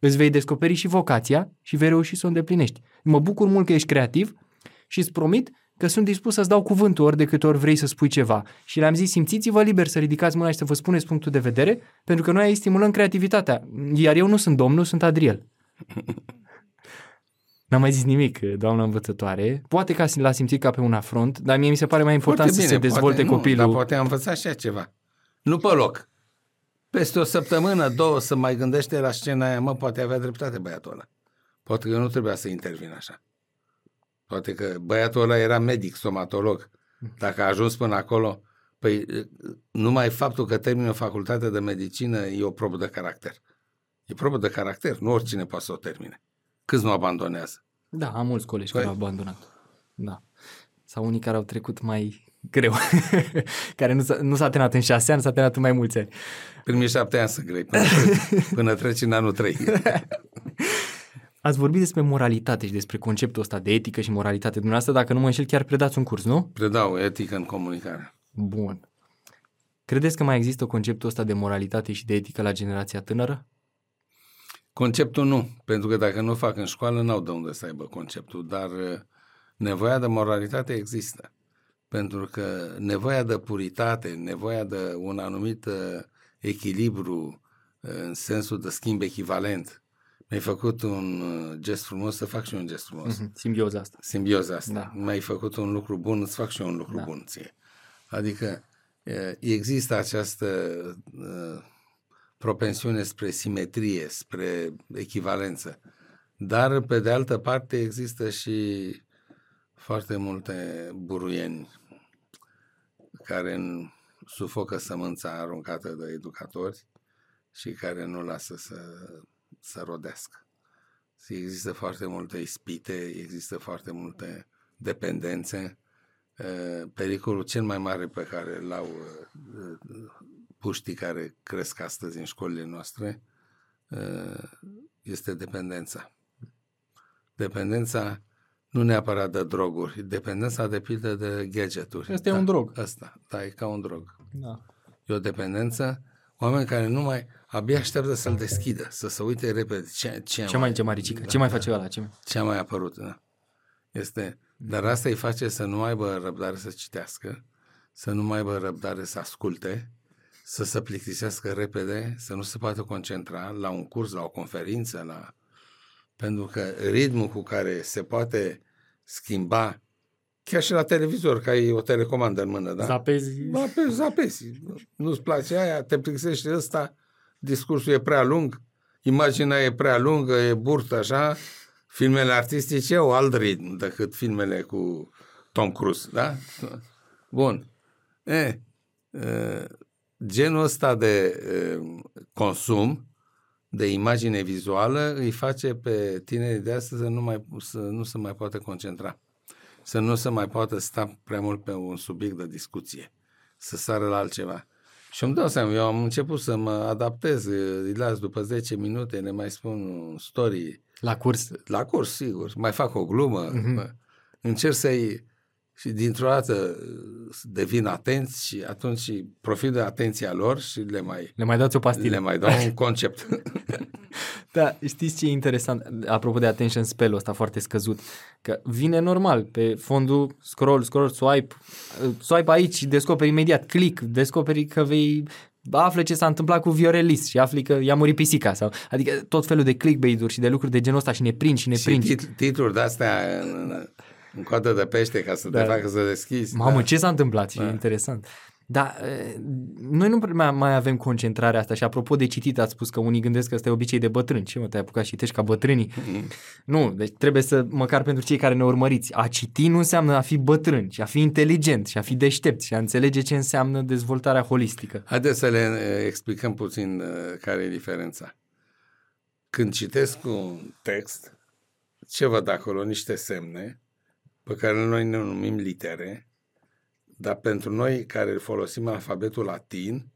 îți vei descoperi și vocația și vei reuși să o îndeplinești. Mă bucur mult că ești creativ și îți promit că sunt dispus să-ți dau cuvântul ori de câte ori vrei să spui ceva. Și le-am zis, simțiți-vă liber să ridicați mâna și să vă spuneți punctul de vedere, pentru că noi aici stimulăm creativitatea. Iar eu nu sunt domnul, sunt Adriel. N-am mai zis nimic, doamna învățătoare. Poate că l-a simțit ca pe un afront, dar mie mi se pare mai important Foarte să se dezvolte poate, copilul. Nu, dar poate a învățat și ea ceva. Nu pe loc. Peste o săptămână, două, să mai gândește la scena aia, mă, poate avea dreptate băiatul ăla. Poate că nu trebuia să intervină așa. Poate că băiatul ăla era medic, stomatolog. Dacă a ajuns până acolo, păi numai faptul că termină facultatea de medicină e o probă de caracter. E probă de caracter, nu oricine poate să o termine. Câți nu abandonează? Da, am mulți colegi Păi- care au abandonat. Da. Sau unii care au trecut mai greu, care nu s-a, nu s-a terminat în șase ani, s-a terminat în mai mulți ani. Primii șapte ani să grei, până, treci, până treci în anul trei. Ați vorbit despre moralitate și despre conceptul ăsta de etică și moralitate. Dumneavoastră, dacă nu mă înșel, chiar predați un curs, nu? Predau etică în comunicare. Bun. Credeți că mai există conceptul ăsta de moralitate și de etică la generația tânără? Conceptul nu, pentru că dacă nu fac în școală, n-au de unde să aibă conceptul, dar uh, nevoia de moralitate există. Pentru că nevoia de puritate, nevoia de un anumit uh, echilibru uh, în sensul de schimb echivalent. Mi-ai făcut un uh, gest frumos, să fac și eu un gest frumos. Mhm, Simbioza asta. Simbioza asta. Da. Mi-ai făcut un lucru bun, îți fac și eu un lucru Da. bun ție. Adică e, există această uh, propensiune spre simetrie, spre echivalență. Dar, pe de altă parte, există și foarte multe buruieni care în- sufocă sămânța aruncată de educatori și care nu lasă să, să rodească. Și Există foarte multe ispite, există foarte multe dependențe. Eh, Pericolul cel mai mare pe care l-au eh, puștii care cresc astăzi în școlile noastre eh, este dependența. Dependența nu neapărat de droguri, dependența de pildă de gadgeturi. Ăsta e un drog. Asta, da, e ca un drog. Da. E o dependență, oameni care nu mai, abia așteaptă să-l deschidă, să se uite repede ce, ce, Ce mai ce maricică? Ce mai face ăla? Ce mai... ce a mai apărut. Da. Este, dar asta îi face să nu aibă răbdare să citească, să nu mai aibă răbdare să asculte, să se plictisească repede, să nu se poată concentra la un curs, la o conferință, la... pentru că ritmul cu care se poate schimba, chiar și la televizor, că ai o telecomandă în mână, da? Zapezi... Zapezi, zapezi. Nu-ți place aia, te plictisește ăsta, discursul e prea lung, imaginea e prea lungă, e burtă așa, filmele artistice au alt ritm decât filmele cu Tom Cruise, da? Bun. E, e, genul ăsta de e, consum, de imagine vizuală, îi face pe tinerii de astăzi să nu, mai, să nu se mai poate concentra. să nu se mai poată sta prea mult pe un subiect de discuție, să sară la altceva. Și îmi dau seama, eu am început să mă adaptez, îi las după 10 minute, le mai spun un story. La curs. La curs, sigur, mai fac o glumă, Mhm. mm-hmm. încerc să-i și dintr-o dată devin atenți și atunci profit de atenția lor și le mai, Le mai dați o pastilă. le mai dau un concept. Da, știți ce e interesant? Apropo de attention spell-ul ăsta foarte scăzut, că vine normal pe fondul scroll, scroll, swipe, swipe aici și descoperi imediat, click, descoperi că vei află ce s-a întâmplat cu Viorelis și afli că i-a murit pisica sau adică tot felul de clickbait-uri și de lucruri de genul ăsta și ne prind și ne și prind. tit- titluri de-astea în, în, în coadă de pește ca să Da. te facă să deschizi. Mamă, da. ce s-a întâmplat? Și e Da. interesant. Da, e, noi nu prea mai avem concentrarea asta și apropo de citit, ați spus că unii gândesc că ăsta e obicei de bătrâni. Ce mă, te-ai apucat și citești ca bătrânii? Mm. Nu, deci trebuie să, măcar pentru cei care ne urmăriți, a citi nu înseamnă a fi bătrân, ci a fi inteligent și a fi deștept și a înțelege ce înseamnă dezvoltarea holistică. Haideți să le eh, explicăm puțin eh, care e diferența. Când citesc un text, ce văd acolo? Niște semne pe care noi ne numim litere, dar pentru noi care folosim alfabetul latin,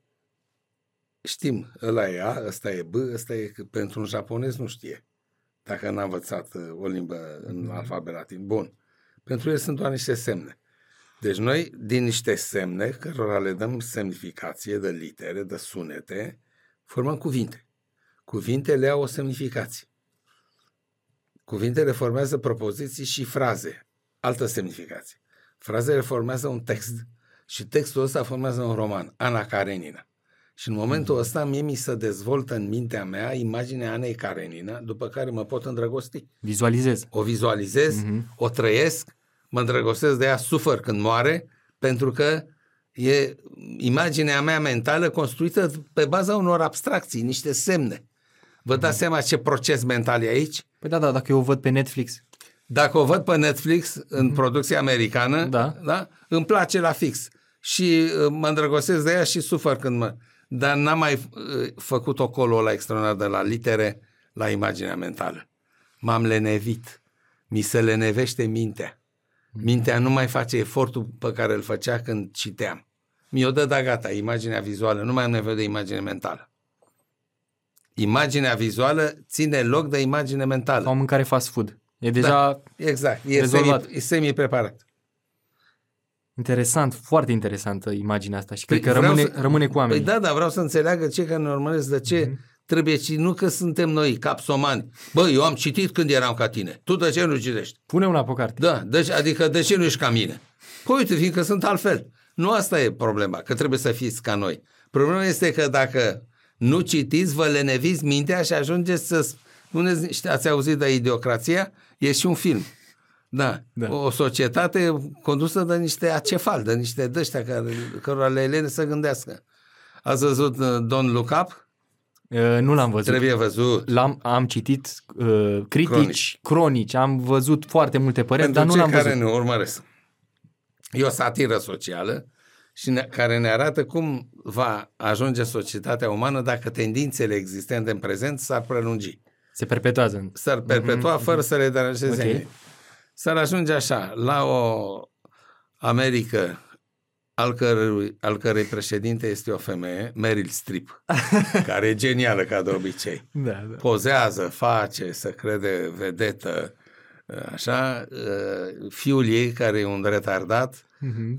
știm, ăla e A, ăsta e B, ăsta e... C. Pentru un japonez nu știe, dacă n-a învățat eh, o limbă în alfabet latin. Bun. Pentru el sunt doar niște semne. Deci noi, din niște semne, cărora le dăm semnificație de litere, de sunete, formăm cuvinte. Cuvintele au o semnificație. Cuvintele formează propoziții și fraze, altă semnificație. Frazele formează un text și textul ăsta formează un roman, Ana Karenina. Și în momentul ăsta mie mi se dezvoltă în mintea mea imaginea Anei Karenina, după care mă pot îndrăgosti Vizualizez. o vizualizez, Mhm. mm-hmm. o trăiesc, mă îndrăgostesc de ea, sufăr când moare, pentru că e imaginea mea mentală construită pe baza unor abstracții, niște semne. Vă dați seama ce proces mental e aici? Păi da, da, dacă eu o văd pe Netflix, Dacă o văd pe Netflix, în producție americană, Da. Da, îmi place la fix. Și uh, mă îndrăgostesc de ea și sufăr când mă... Dar n-am mai uh, făcut ocolul ăla extraordinar de la litere la imaginea mentală. M-am lenevit. Mi se lenevește mintea. Mintea nu mai face efortul pe care îl făcea când citeam. Mi-o dă, da, gata, imaginea vizuală. Nu mai am nevoie de imagine mentală. Imaginea vizuală ține loc de imagine mentală. ca o mâncare fast food. E deja da. Exact, e, Rezolvat. semi, e semi-preparat. interesant, foarte interesantă imaginea asta și cred Păi că vreau rămâne, să- rămâne cu oamenii. Păi da, dar vreau să înțeleagă cei care ne urmăresc de ce Mhm. trebuie și nu că suntem noi capsomani. Bă, eu am citit când eram ca tine. Tu de ce nu citești? Pune una pe carte. Da, deci, adică de ce nu ești ca mine? Păi uite, fiindcă sunt altfel. Nu asta e problema, că trebuie să fiți ca noi. Problema este că dacă nu citiți, vă leneviți mintea și ajungeți să spuneți, niște- ați auzit de idiocrația? E și un film. Da. Da. da. O societate condusă de niște acefali, de niște dăștia care, cărora le elene să gândească. Ați văzut uh, Don't Look Up? Uh, nu l-am văzut. Trebuie văzut. L-am, am citit uh, critici, cronici. Cronici. cronici, am văzut foarte multe păreri, Pentru dar nu cei l-am care văzut. ne urmăresc. E o satiră socială și ne, care ne arată cum va ajunge societatea umană dacă tendințele existente în prezent s-ar prelungi. Se perpetuează. S-ar perpetua mm-hmm. fără să le deranjeze Ok. okay. S-ar ajunge așa, la o Americă al cărui, al cărei președinte este o femeie, Meryl Streep, care e genială ca de obicei. Da, da. Pozează, face, să crede vedetă, așa, fiul ei, care e un retardat, Mhm.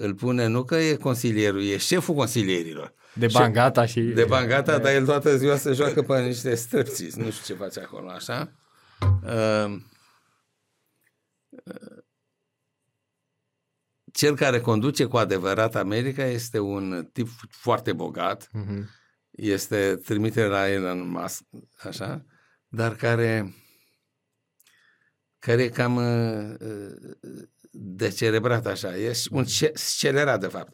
îl pune, nu că e consilierul, e șeful consilierilor. De bani gata și... De bani gata, dar el toată ziua se joacă pe niște străpțiți, nu știu ce face acolo, așa. Uh, Cel care conduce cu adevărat America este un tip foarte bogat, Mhm. este trimitere la Elon Musk, așa, dar care care e cam uh, decerebrat așa, e un ce- scelerat de fapt,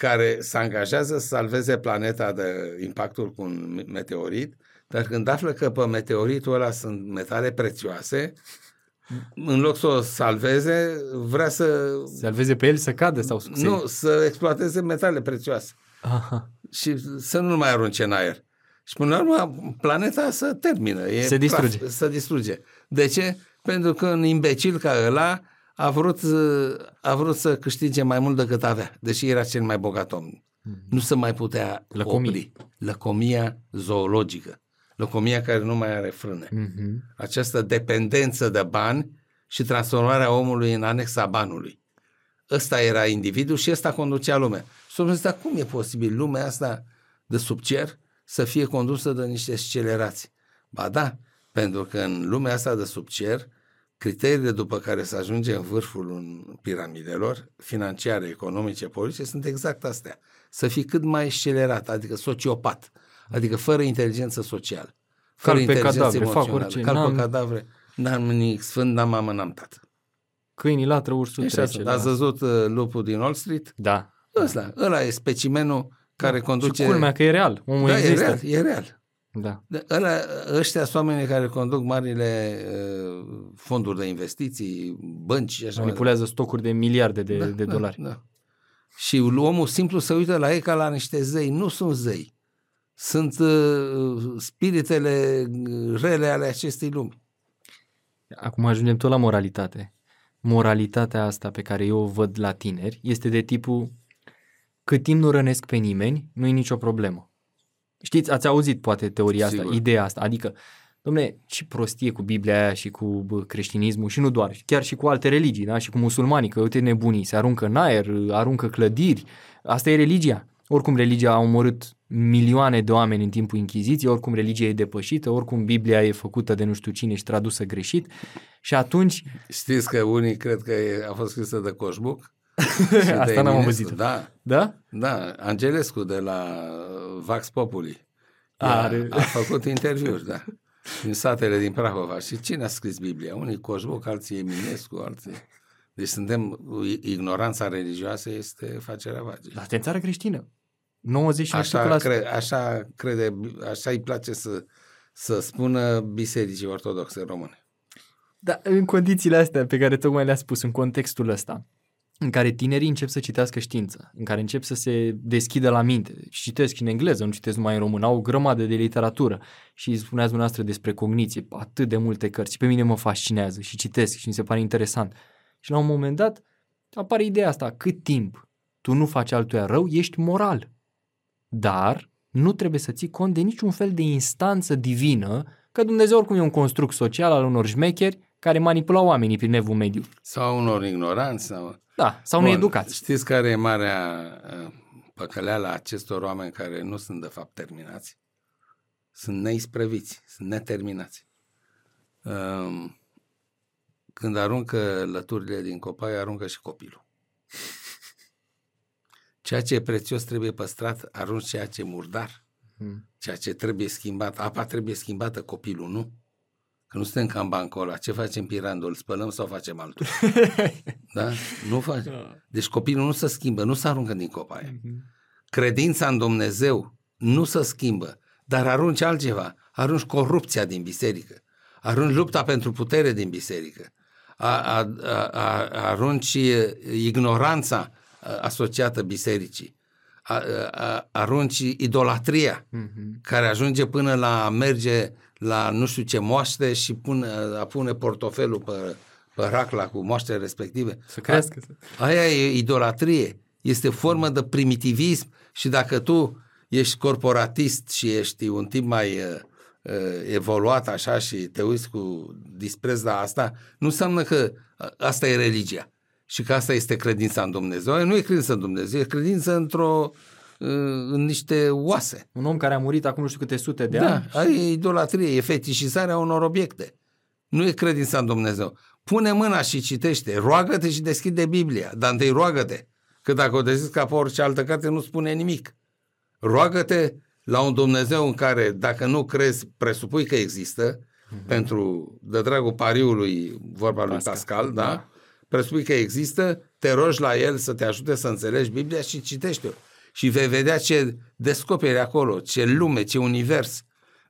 care se angajează să salveze planeta de impactul cu un meteorit, dar când află că pe meteoritul ăla sunt metale prețioase, în loc să o salveze, vrea să Salveze pe el să cadă sau să nu, să exploateze metale prețioase Aha. și să nu mai arunce în aer. Și până la urmă, planeta să termină. E Se distruge. Praf, să distruge. De ce? Pentru că un imbecil ca ăla a vrut, uh, a vrut să câștige mai mult decât avea, deși era cel mai bogat om. Nu se mai putea Lăcomie. opri. Lăcomia zoologică. Lăcomia care nu mai are frâne. Mhm. Această dependență de bani și transformarea omului în anexa banului. Ăsta era individul și ăsta conducea lumea. Și s dar cum e posibil lumea asta de sub cer să fie condusă de niște scelerați? Ba da, pentru că în lumea asta de sub cer, criteriile după care se ajunge în vârful în piramidelor, financiare, economice, politice, sunt exact astea. Să fii cât mai scelerat, adică sociopat, adică fără inteligență socială. Fără Cal pe inteligență cadavre, fac emoțională. orice, Cal n-am- pe cadavre. N-am nimic sfânt, n-am mamă, n-am tată. Câinii latră, ursul Deci trece. asta, da. ați văzut uh, lupul din Wall Street? Da. Ăsta, ăla e specimenul care conduce... Și culmea că e real. Omul da, e există. real, e real. Da. De- Ăla, ăștia sunt oamenii care conduc marile uh, fonduri de investiții, bănci și așa mai Manipulează stocuri de miliarde de, departe. de da, dolari. Da, da. Și omul simplu se uită la ei ca la niște zei. Nu sunt zei. Sunt uh, spiritele uh, rele ale acestei lumi. Acum ajungem tot la moralitate. Moralitatea asta pe care eu o văd la tineri este de tipul cât timp nu rănesc pe nimeni, nu e nicio problemă. Știți, ați auzit poate teoria asta, Sigur. ideea asta, adică Domne, ce prostie cu Biblia aia și cu bă, creștinismul și nu doar, chiar și cu alte religii, da? și cu musulmanii, că uite nebunii, se aruncă în aer, aruncă clădiri, asta e religia. Oricum religia a omorât milioane de oameni în timpul Inchiziției, oricum religia e depășită, oricum Biblia e făcută de nu știu cine și tradusă greșit și atunci, Știți că unii cred că e- a fost scrisă de Coșbuc? asta n-am auzit. Da, Da? da. Angelescu de la uh, Vax Populi. A, Are- a făcut interviuri, da. Din satele din Prahova. Și cine a scris Biblia? Unii Coșbuc, alții Eminescu, alții... Deci suntem, ignoranța religioasă este facerea vage. La în țară creștină. 90 Așa, cre, așa crede, așa îi place să, să spună bisericii ortodoxe române. Da, în condițiile astea pe care tocmai le-a spus, în contextul ăsta, în care tinerii încep să citească știință, în care încep să se deschidă la minte, și citesc în engleză, nu citesc numai în român, au o grămadă de literatură și spuneați dumneavoastră despre cogniție, atât de multe cărți, și pe mine mă fascinează și citesc și mi se pare interesant. Și la un moment dat apare ideea asta, cât timp tu nu faci altuia rău, ești moral. Dar nu trebuie să ții cont de niciun fel de instanță divină, că Dumnezeu oricum e un construct social al unor șmecheri care manipulau oamenii prin evul mediu. Sau unor ignoranți. Sau... Da, sau needucați. Știți care e marea uh, păcăleală a acestor oameni care nu sunt de fapt terminați? Sunt neisprăviți, sunt neterminați. Um, Când aruncă lăturile din copaie, aruncă și copilul. Ceea ce e prețios trebuie păstrat, arunci ceea ce e murdar. Mm. Ceea ce trebuie schimbat, apa trebuie schimbată, copilul nu. Că nu suntem ca în bancul ăla. Ce facem pirandul? Îl spălăm sau facem altul? da? Nu facem. Deci copilul nu se schimbă, nu se aruncă din copaie. Credința în Dumnezeu nu se schimbă, dar arunci altceva. Arunci corupția din biserică. Arunci lupta pentru putere din biserică. A, a, a, a, arunci ignoranța asociată bisericii. A, a, arunci idolatria Mhm. care ajunge până la a merge la nu știu ce moaște și pune, a pune portofelul pe, pe racla cu moaștele respective. Să crească. A, aia e idolatrie. Este formă de primitivism și dacă tu ești corporatist și ești un tip mai uh, uh, evoluat așa și te uiți cu dispreț la asta, nu înseamnă că uh, asta e religia și că asta este credința în Dumnezeu. Nu e credință în Dumnezeu, e credință într-o uh, în niște oase. Un om care a murit acum nu știu câte sute de Da, ani. aia e idolatrie, e fetișizarea unor obiecte. Nu e credința în Dumnezeu. Pune mâna și citește, roagă-te și deschide Biblia, dar întâi roagă-te. Că dacă o deschizi ca pe orice altă carte, nu spune nimic. Roagă-te la un Dumnezeu în care, dacă nu crezi, presupui că există, mm-hmm. pentru, de dragul pariului, vorba lui Pascal, Pascal, da? da. da? Presupui că există, te rogi la el să te ajute să înțelegi Biblia și citește-o. Și vei vedea ce descoperi acolo, ce lume, ce univers.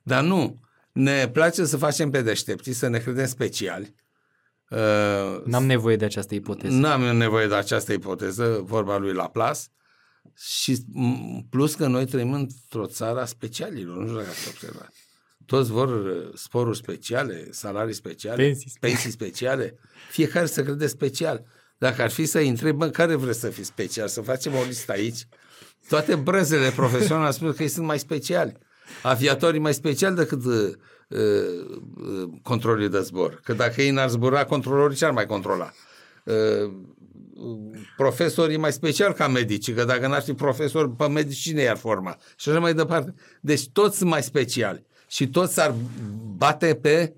Dar nu, ne place să facem pe deștepții, să ne credem speciali. Uh, N-am nevoie de această ipoteză. N-am eu nevoie de această ipoteză, vorba lui Laplace, și m, plus că noi trăim într-o țară a specialilor, nu știu dacă ați observat. Toți vor uh, sporuri speciale, salarii speciale, Pensii. pensii speciale. Fiecare să crede special. Dacă ar fi să întreb, bă, care vreți să fii special? Să facem o listă aici. Toate brăzele profesionale spun că ei sunt mai speciali. Aviatorii mai speciali decât uh, uh, uh, controlii de zbor. Că dacă ei n-ar zbura, controlorii ce ar mai controla? Uh, profesorii mai special ca medici, că dacă n-ar fi profesor, pe medici cine i-ar forma? Și așa mai departe. Deci toți sunt mai speciali și toți ar bate pe,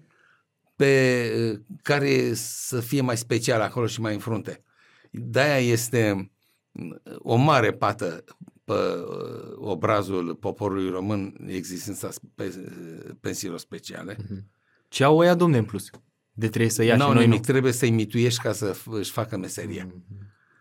pe uh, care să fie mai special acolo și mai în frunte. De-aia este uh, o mare pată pe uh, obrazul poporului român existența spe- pensiilor speciale. Ce au ăia, domne, în plus? De trebuie să ia N-au și noi nimic, nu. trebuie să-i mituiești ca să f- își facă meseria.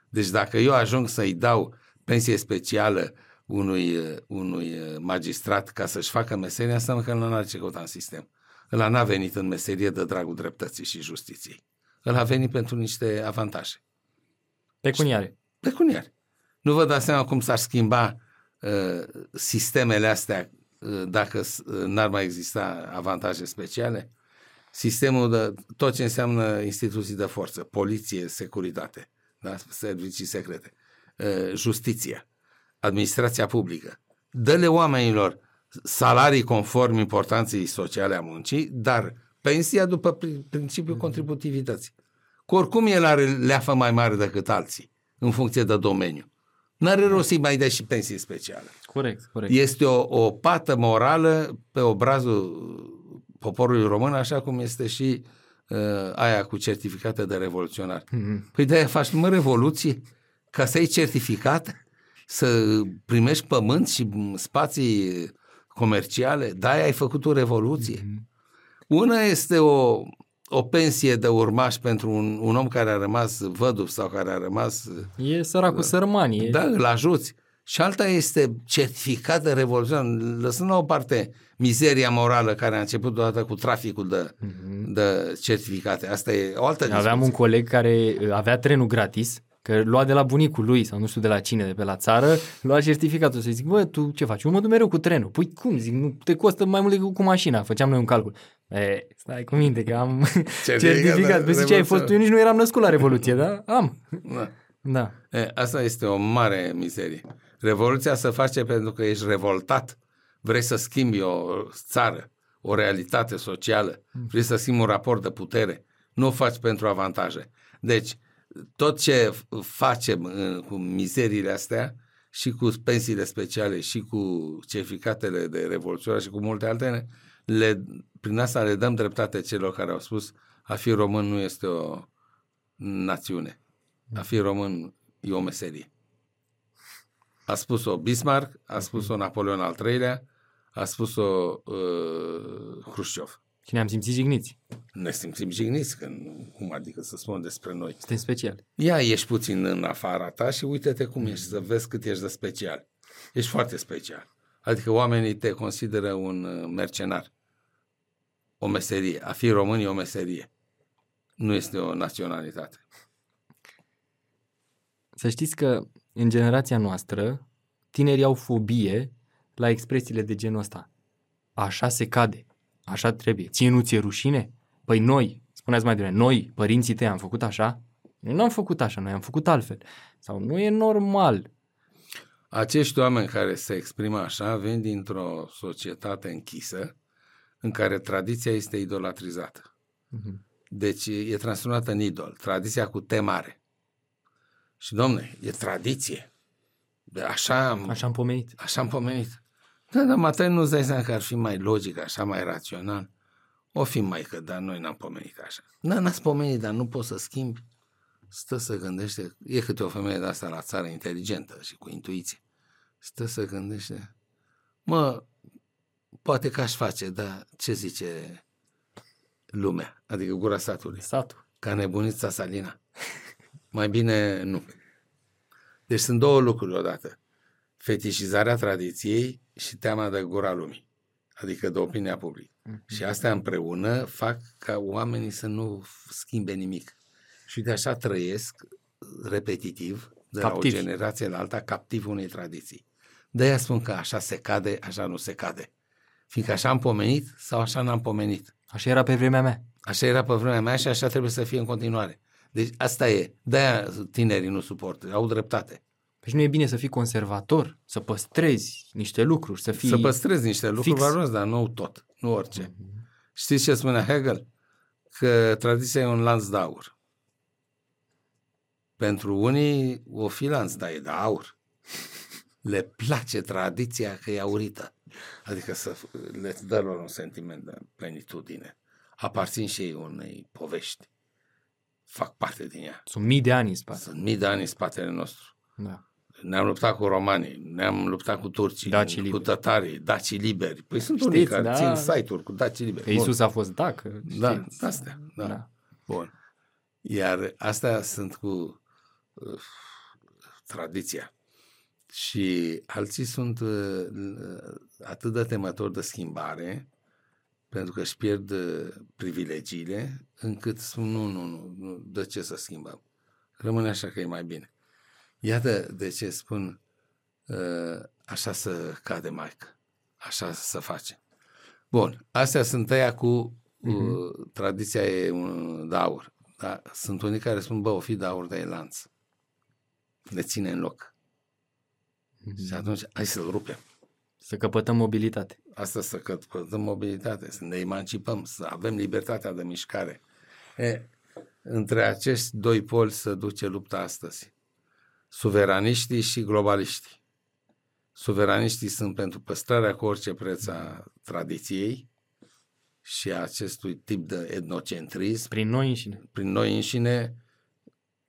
Deci dacă eu ajung să-i dau pensie specială unui, uh, unui uh, magistrat ca să-și facă meseria, înseamnă că el nu are ce căuta în sistem. Ăla n-a venit în meserie de dragul dreptății și justiției. Ăla a venit pentru niște avantaje. Pecuniare. Pecuniari. Nu vă dați seama cum s-ar schimba uh, sistemele astea uh, dacă s- uh, n-ar mai exista avantaje speciale? Sistemul de tot ce înseamnă instituții de forță, poliție, securitate, da? servicii secrete, uh, justiția, administrația publică. Dă-le oamenilor salarii conform importanței sociale a muncii, dar pensia după pri- principiul contributivității. Că oricum el are leafă mai mare decât alții, în funcție de domeniu. N-are rost să-i mai dai și pensie specială. Corect, corect. Este o, o pată morală pe obrazul poporului român, așa cum este și uh, aia cu certificate de revoluționar. Mhm. Păi de-aia faci, mă, revoluție, ca să ai certificat, să primești pământ și m, spații comerciale, de-aia ai făcut o revoluție. Una este o, o pensie de urmaș pentru un, un om care a rămas văduv sau care a rămas E săracul sărmani. E... da, îl ajuți. Și alta este certificat de revoluție, lăsând la o parte mizeria morală care a început odată cu traficul de, de certificate. Asta e o altă discuție. Mhm. Aveam un coleg care uh, avea trenul gratis, că lua de la bunicul lui sau nu știu de la cine, de pe la țară, lua certificatul să zic, bă, tu ce faci? Eu mă duc mereu cu trenul. Păi cum? Zic, nu te costă mai mult decât cu mașina. Făceam noi un calcul. E, stai cu minte că am certificat. Păi zice, ce ai fost? Eu nici nu eram născut la Revoluție, da? Am. Da. Da. E, asta este o mare mizerie. Revoluția se face pentru că ești revoltat, vrei să schimbi o țară, o realitate socială, vrei să schimbi un raport de putere, nu o faci pentru avantaje. Deci, tot ce f- facem uh, cu mizeriile astea și cu pensiile speciale și cu certificatele de revoluționar și cu multe altele, le, prin asta le dăm dreptate celor care au spus a fi român nu este o națiune. A fi român e o meserie. A spus-o Bismarck, a spus-o Napoleon al III-lea, a spus-o uh, Hrușciov. Și ne-am simțit jigniți. Ne simțim jigniți, că nu- cum adică să spun despre noi. Suntem speciali. Ia ieși puțin în afara ta și uite-te cum ești, să vezi cât ești de special. Ești foarte special. Adică oamenii te consideră un uh, mercenar. O meserie. A fi român e o meserie. Nu este o naționalitate. Să știți că în generația noastră, tinerii au fobie la expresiile de genul ăsta. Așa se cade. Așa trebuie. Ție nu ți-e rușine? Păi noi, spuneați mai devreme, noi, părinții tăi, am făcut așa? Noi nu am făcut așa, noi am făcut altfel. Sau nu e normal. Acești oameni care se exprimă așa vin dintr-o societate închisă în care tradiția este idolatrizată. Mhm. Deci e transformată în idol. Tradiția cu T mare. Și, domne, e tradiție. De așa am, Așa am pomenit. așa am pomenit. Da, dar Matei nu-ți dai seama că ar fi mai logic, așa mai rațional. O fi mai că, dar noi n-am pomenit așa. Da, n-ați pomenit, dar nu poți să schimbi. Stă să gândește, e câte o femeie de asta la țară inteligentă și cu intuiție. Stă să gândește, mă, poate că aș face, dar ce zice lumea, adică gura satului, Satul. ca nebunița Salina. Mai bine nu. Deci sunt două lucruri odată. Fetișizarea tradiției și teama de gura lumii, adică de opinia publică. Și astea împreună fac ca oamenii să nu schimbe nimic. Și de așa trăiesc repetitiv, de Captivi. la o generație la alta, captiv unei tradiții. De aia spun că așa se cade, așa nu se cade. Fiindcă așa am pomenit sau așa n-am pomenit. Așa era pe vremea mea. Așa era pe vremea mea și așa trebuie să fie în continuare. Deci asta e. De-aia tinerii nu suportă. Au dreptate. Deci nu e bine să fii conservator, să păstrezi niște lucruri, să fii... Să păstrezi niște lucruri fix. valoroase, dar nu tot. Nu orice. Știți ce spunea Hegel? Că tradiția e un lanț de aur. Pentru unii o fi lanț, dar e de aur. Le place tradiția că e aurită. Adică să le dă lor un sentiment de plenitudine. Aparțin și ei unei povești. Fac parte din ea. Sunt mii de ani în spate. Sunt mii de ani în spatele nostru. Da. Ne-am luptat cu romanii, ne-am luptat cu turcii, Dacii cu liberi. tătarii, dacii liberi. Păi sunt Știți, unii care da. țin site-uri cu dacii liberi. Că Bun. Iisus a fost dac. Da, știți. astea, da. Da. Bun. Iar astea sunt cu uh, tradiția. Și alții sunt uh, atât de temători de schimbare, pentru că își pierd uh, privilegiile, încât spun nu, nu, nu, nu, de ce să schimbăm? Rămâne așa că e mai bine. Iată de ce spun uh, așa să cade maică, așa să face. Bun, astea sunt aia cu uh, tradiția e un de aur. Da? Sunt unii care spun, bă, o fi de aur, dar e lanț. Ne ține în loc. Și atunci, hai să-l rupem. Să căpătăm mobilitate. Asta să căpătăm mobilitate, să ne emancipăm, să avem libertatea de mișcare. E, între acești doi poli se duce lupta astăzi. Suveraniștii și globaliștii. Suveraniștii sunt pentru păstrarea cu orice preț a tradiției și a acestui tip de etnocentrism, Prin noi înșine. prin noi înșine,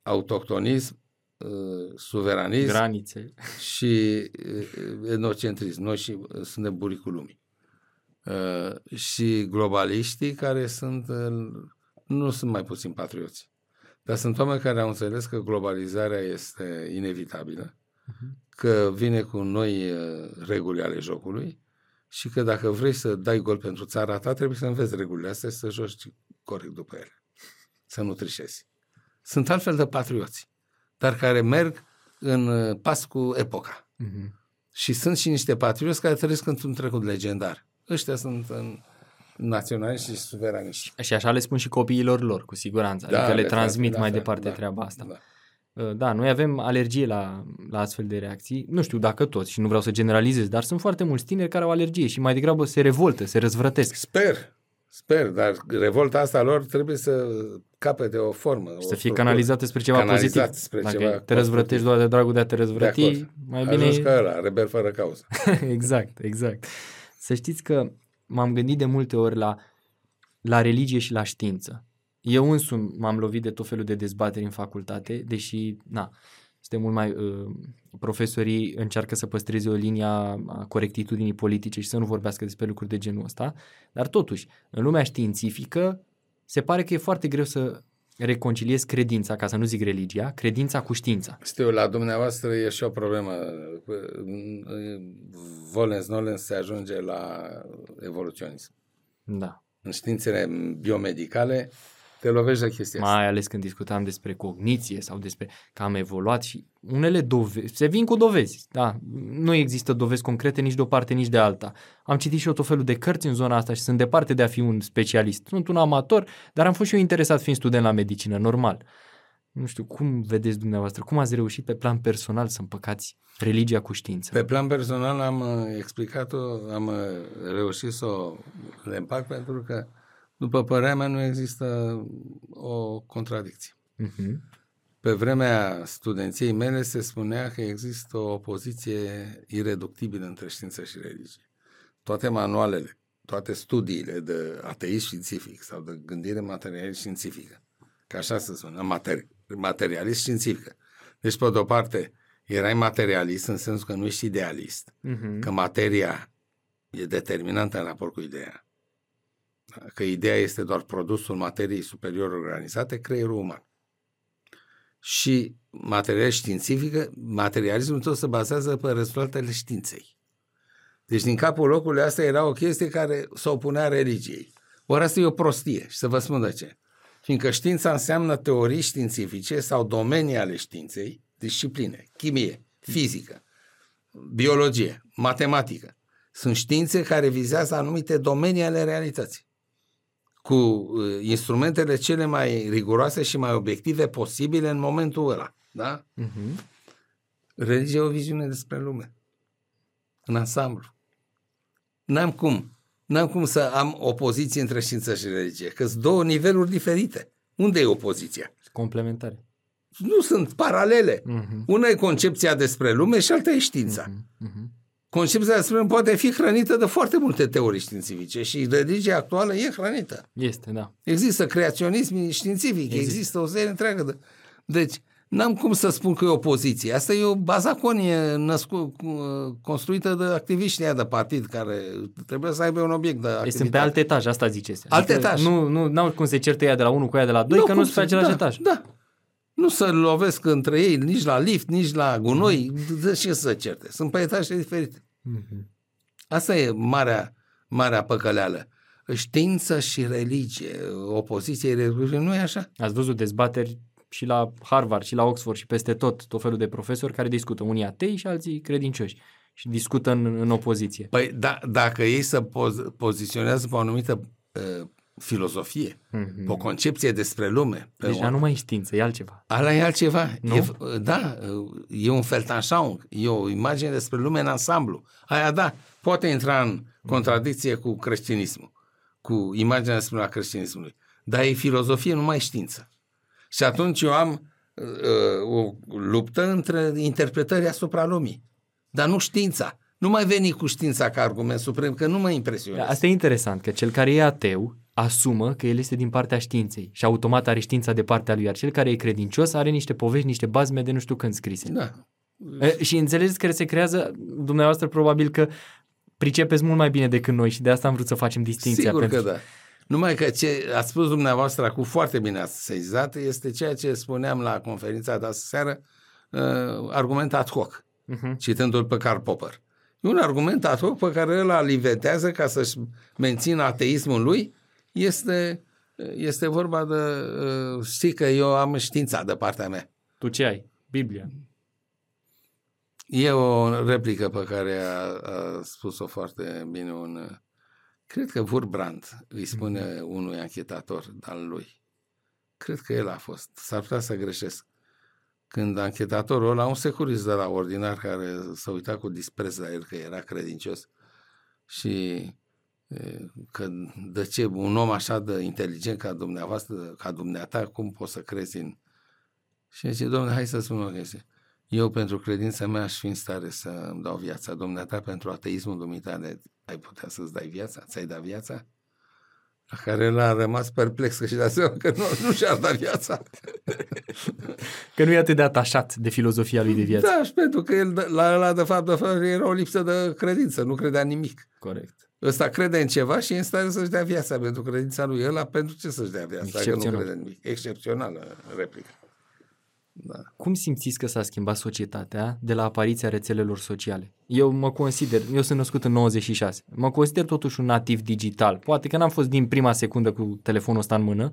autohtonism, uh, suveranism, Granițe. și uh, etnocentrism. Noi și uh, suntem buricul lumii. Uh, și globaliștii care sunt, uh, nu sunt mai puțin patrioți. Dar sunt oameni care au înțeles că globalizarea este inevitabilă, că vine cu noi uh, reguli ale jocului și că dacă vrei să dai gol pentru țara ta, trebuie să înveți regulile astea și să joci corect după ele. Să nu trișezi. Sunt altfel de patrioți, dar care merg în uh, pas cu epoca. Mhm. Și sunt și niște patrioți care trăiesc într-un trecut legendar. Ăștia sunt în naționaliști și suveraniști. Și așa le spun și copiilor lor, cu siguranță. Adică le, le transmit transmit, mai la fel, departe da, treaba asta. Da. Uh, Da, noi avem alergie la, la astfel de reacții. Nu știu dacă toți și nu vreau să generalizez, dar sunt foarte mulți tineri care au alergie și mai degrabă se revoltă, se răzvrătesc. Sper, sper, dar revolta asta lor trebuie să capete o formă. Și o să fie structură. canalizată spre ceva Canalizat pozitiv. spre Dacă ceva te răzvrătești constructiv. doar de dragul de a te De răzvrăti, acord. mai Ajungi bine... ca ăla, rebel fără cauză. exact, exact. Să știți că m-am gândit de multe ori la, la religie și la știință. Eu însumi m-am lovit de tot felul de dezbateri în facultate, deși, na, suntem mult mai... Uh, profesorii încearcă să păstreze o linie a a corectitudinii politice și să nu vorbească despre lucruri de genul ăsta, dar totuși, în lumea științifică, se pare că e foarte greu să reconciliezi credința, ca să nu zic religia, credința cu știința. Știu, la dumneavoastră e și o problemă. Volens nolens se ajunge la evoluționism. Da. În științele biomedicale te lovești de chestia asta. Mai ales când discutam despre cogniție sau despre că am evoluat și unele dovezi, se vin cu dovezi, da, nu există dovezi concrete nici de o parte, nici de alta. Am citit și eu tot felul de cărți în zona asta și sunt departe de a fi un specialist. Sunt un amator, dar am fost și eu interesat fiind student la medicină, normal. Nu știu, cum vedeți dumneavoastră, cum ați reușit pe plan personal să împăcați religia cu știința? Pe plan personal am uh, explicat-o, am uh, reușit să o le împac pentru că, după părerea mea, nu există o contradicție. Uh-huh. Pe vremea studenției mele se spunea că există o opoziție ireductibilă între știință și religie. Toate manualele, toate studiile de ateism științific sau de gândire materialist științifică, că așa se spune, materi- materialist științifică. Deci, pe de-o parte, erai materialist în sensul că nu ești idealist, Uh-huh. că materia e determinantă în raport cu ideea. Că ideea este doar produsul materiei superior organizate, creierul uman. Și material științifică, materialismul tot se bazează pe rezultatele științei. Deci din capul locului asta era o chestie care se opunea religiei. Ori asta e o prostie și să vă spun de ce. Fiindcă știința înseamnă teorii științifice sau domenii ale științei, discipline, chimie, fizică, biologie, matematică. Sunt științe care vizează anumite domenii ale realității. Cu uh, instrumentele cele mai riguroase și mai obiective posibile în momentul ăla. Da? Mhm. Religia e o viziune despre lume. În ansamblu. N-am cum. N-am cum să am opoziție între știință și religie. Că sunt două niveluri diferite. Unde e opoziția? Complementare. Nu sunt paralele. Mhm. Una e concepția despre lume și alta e știința. Mhm. Concepția despre lume poate fi hrănită de foarte multe teorii științifice și religia actuală e hrănită. Este, da. Există creaționism științific, există, Există. există o serie întreagă de... Deci, n-am cum să spun că e opoziție. Asta e o bazaconie născu, cu- construită de activiștii aia de partid care trebuie să aibă un obiect de activitate. Deci sunt pe alt etaj, asta ziceți. Alt etaj. Nu, nu n-au cum se certe ea de la unul cu ea de la doi, că nu cum sunt pe să- același da, etaj. Da. Nu să lovesc între ei nici la lift, nici la gunoi, Mhm. de ce să certe? Sunt pe etaje diferite. Mhm. Asta e marea, marea păcăleală. Știință și religie, opoziție religie, nu e așa? Ați văzut dezbateri și la Harvard și la Oxford și peste tot, tot felul de profesori care discută, unii atei și alții credincioși și discută în, în opoziție. Păi da, dacă ei să poz- poziționează pe o anumită uh, filozofie, Mhm. pe o concepție despre lume, pe Deja o... nu mai e știință, e altceva. Ala e altceva. Nu? E, da, e un feltanșaung, e o imagine despre lume în ansamblu. Aia da, poate intra în contradicție cu creștinismul, cu imaginea despre la creștinismului. Dar e filozofie, nu mai e știință. Și atunci eu am uh, o luptă între interpretări asupra lumii. Dar nu știința. Nu mai veni cu știința ca argument suprem, că nu mă impresionează. Asta e interesant, că cel care e ateu asumă că el este din partea științei și automat are știința de partea lui, iar cel care e credincios are niște povești, niște bazme de nu știu când scrise. Da. E, Și înțelegeți că se creează, dumneavoastră probabil că pricepeți mult mai bine decât noi și de asta am vrut să facem distinția. Sigur pentru... că da. Numai că ce ați spus dumneavoastră acum foarte bine ați sezizat este ceea ce spuneam la conferința de astă seară, uh, argument ad hoc, Mhm. citându-l pe Karl Popper. E un argument ad hoc pe care îl alivetează ca să-și mențină ateismul lui, este, este vorba de, uh, știi că eu am știința de partea mea. Tu ce ai? Biblia. E o replică pe care a, a spus-o foarte bine un... uh, Cred că Wurbrand îi spune unui anchetator al lui. Cred că el a fost. S-ar putea să greșesc. Când anchetatorul ăla, un securist de la ordinar care s-a uitat cu dispreț la el că era credincios și e, că de ce un om așa de inteligent ca dumneavoastră, ca dumneata, cum poți să crezi în... Și zice, domnule, hai să spun o chestie. Eu pentru credința mea aș fi în stare să îmi dau viața. Dumneata pentru ateismul dumitare ai putea să-ți dai viața? Ți-ai dat viața? La care el a rămas perplex că și de seama că nu, nu și-ar da viața. Că nu e atât de atașat de filozofia lui de viață. Da, și pentru că el, la ăla, de fapt, de fapt, era o lipsă de credință, nu credea în nimic. Corect. Ăsta crede în ceva și e în stare să-și dea viața pentru credința lui. Ăla pentru ce să-și dea viața? Dacă nu Excepțional. crede în nimic. Excepțională replică. Da. Cum simțiți că s-a schimbat societatea de la apariția rețelelor sociale? Eu mă consider, eu sunt născut în 96, mă consider totuși un nativ digital. Poate că n-am fost din prima secundă cu telefonul ăsta în mână,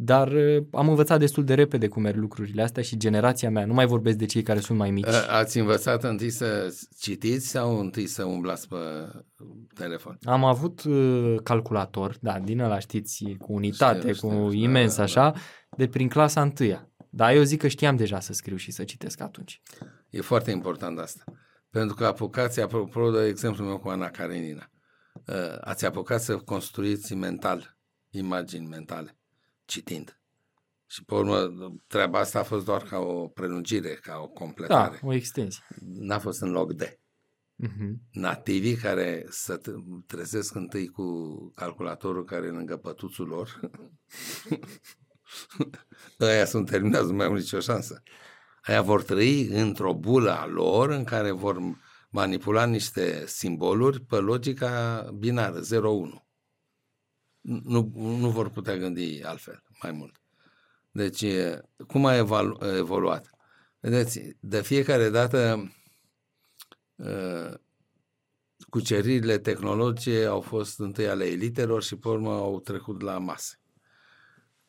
dar uh, am învățat destul de repede cum merg lucrurile astea și generația mea, nu mai vorbesc de cei care sunt mai mici. A- Ați învățat întâi să citiți sau întâi să umblați pe telefon? Am avut uh, calculator, da, din ăla știți, cu unitate, Știu, cu știu, știu, imens da, da, așa, de prin clasa întâia. Dar eu zic că știam deja să scriu și să citesc atunci. E foarte important asta. Pentru că apucați, apropo de exemplul meu cu Ana Karenina, uh, ați apucat să construiți mental, imagini mentale, citind. Și pe urmă, treaba asta a fost doar ca o prelungire, ca o Da, completare. o extensie. N-a fost în loc de. Mhm. Nativii care să te- trezesc întâi cu calculatorul care e lângă pătuțul lor, ăia sunt terminați, nu mai au nicio șansă. Aia vor trăi într-o bulă a lor în care vor manipula niște simboluri pe logica binară, 0-1. Nu, nu vor putea gândi altfel, mai mult. Deci, e, cum a evalu- evoluat? Vedeți, de fiecare dată uh, cuceririle tehnologice au fost întâi ale elitelor și pe urmă au trecut la mase.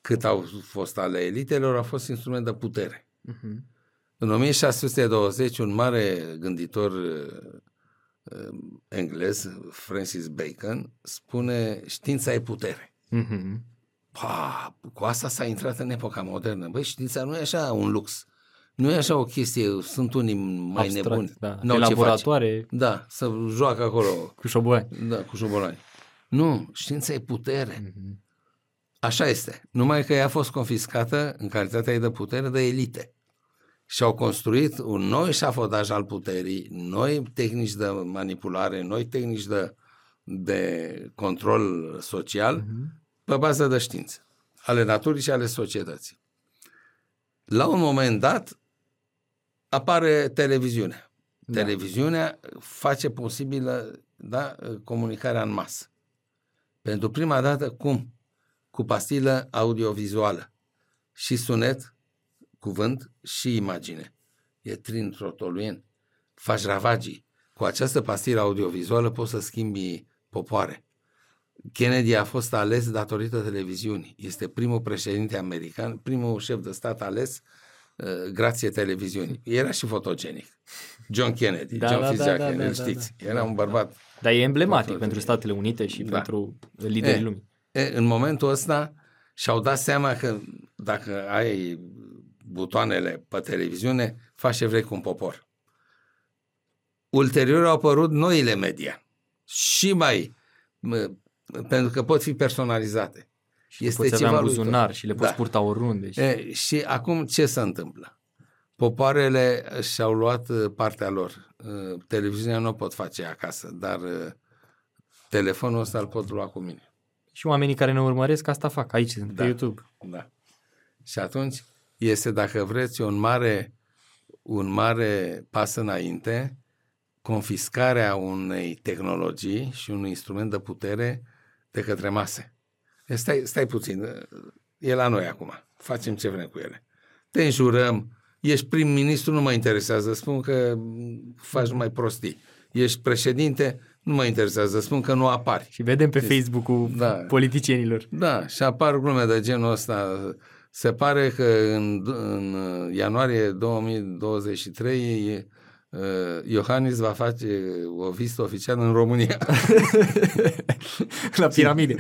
Cât au fost ale elitelor, a fost instrument de putere. Mhm. În 1620, un mare gânditor uh, uh, englez, Francis Bacon, spune știința e putere. Mhm. Pa, cu asta s-a intrat în epoca modernă. Băi, știința nu e așa un lux. Nu e așa o chestie, sunt unii mai Abstract, nebuni. Da. N-au În ce laboratoare face. Da, să joacă acolo, cu șobolani. da, cu șobolani. Nu, știința e putere. Mhm. Așa este. Numai că ea a fost confiscată în calitatea ei de putere de elite. Și au construit un nou eșafodaj al puterii, noi tehnici de manipulare, noi tehnici de, de control social, Mhm. pe bază de știință, ale naturii și ale societății. La un moment dat apare televiziunea. Da. Televiziunea face posibilă da, comunicarea în masă. Pentru prima dată, cum? Cu pastilă audiovizuală. Și sunet, cuvânt și imagine. E trintrotoluien. Faci ravagii. Cu această pastilă audiovizuală poți să schimbi popoare. Kennedy a fost ales datorită televiziunii. Este primul președinte american, primul șef de stat ales uh, grație televiziunii. Era și fotogenic. John Kennedy, Da, John da, da, Fitzgerald, da, îl da, știți. da. Era Da, un bărbat Dar e emblematic Foarte pentru bine. Statele Unite și Da. pentru liderii E, lumii. E, în momentul ăsta și-au dat seama că dacă ai butoanele pe televiziune, faci ce vrei cu un popor. Ulterior au apărut noile media. Și mai, mă, pentru că pot fi personalizate. Și le poți avea în lui buzunar și le poți Da. purta oriunde. Și... E, și acum ce se întâmplă? Popoarele și-au luat uh, partea lor. Uh, Televiziunea nu o pot face acasă, dar uh, telefonul ăsta îl pot lua cu mine. și oamenii care ne urmăresc asta fac. Aici sunt, Da. pe YouTube. Da. Și atunci este, dacă vreți, un mare, un mare pas înainte, confiscarea unei tehnologii și unui instrument de putere de către mase. E, Stai, stai puțin, e la noi acum, facem ce vrem cu ele. Te înjurăm, ești prim-ministru, nu mă interesează, spun că faci numai prostii. Ești președinte, nu mă interesează, spun că nu apari. Și vedem pe Facebook-ul Da. politicienilor. Da, și apar glume de genul ăsta. Se pare că în, în ianuarie 2023 uh, Iohannis va face o vizită oficială în România. La piramide.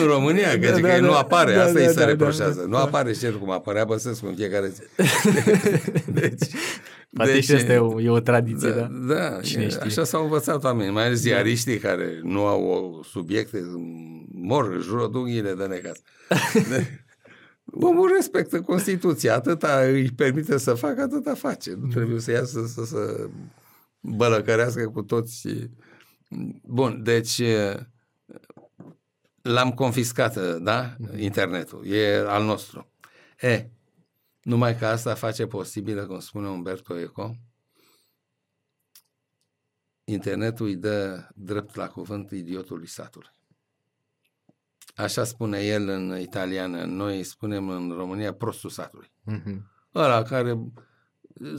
în România, că, Da, da, da, că da. nu apare, Da, asta da, îi se da, reproșează. da, nu da. apare și el cum apărea Băsescu în fiecare zi. deci, Poate și asta e o, e o tradiție, da. da, da Cine e- știe? așa s-au învățat oamenii, mai ales ziariștii care nu au o subiecte, mor, își rod unghiile de necaz. De- Omul respectă Constituția, atâta îi permite să facă, atâta face. Nu trebuie să iasă să, să bălăcărească cu toți. Bun, deci l-am confiscat, da? Internetul. E al nostru. E, numai că asta face posibilă, cum spune Umberto Eco, internetul îi dă drept la cuvânt idiotului satului. Așa spune el în italiană. Noi spunem în România prostul satului. Mhm. Ăla care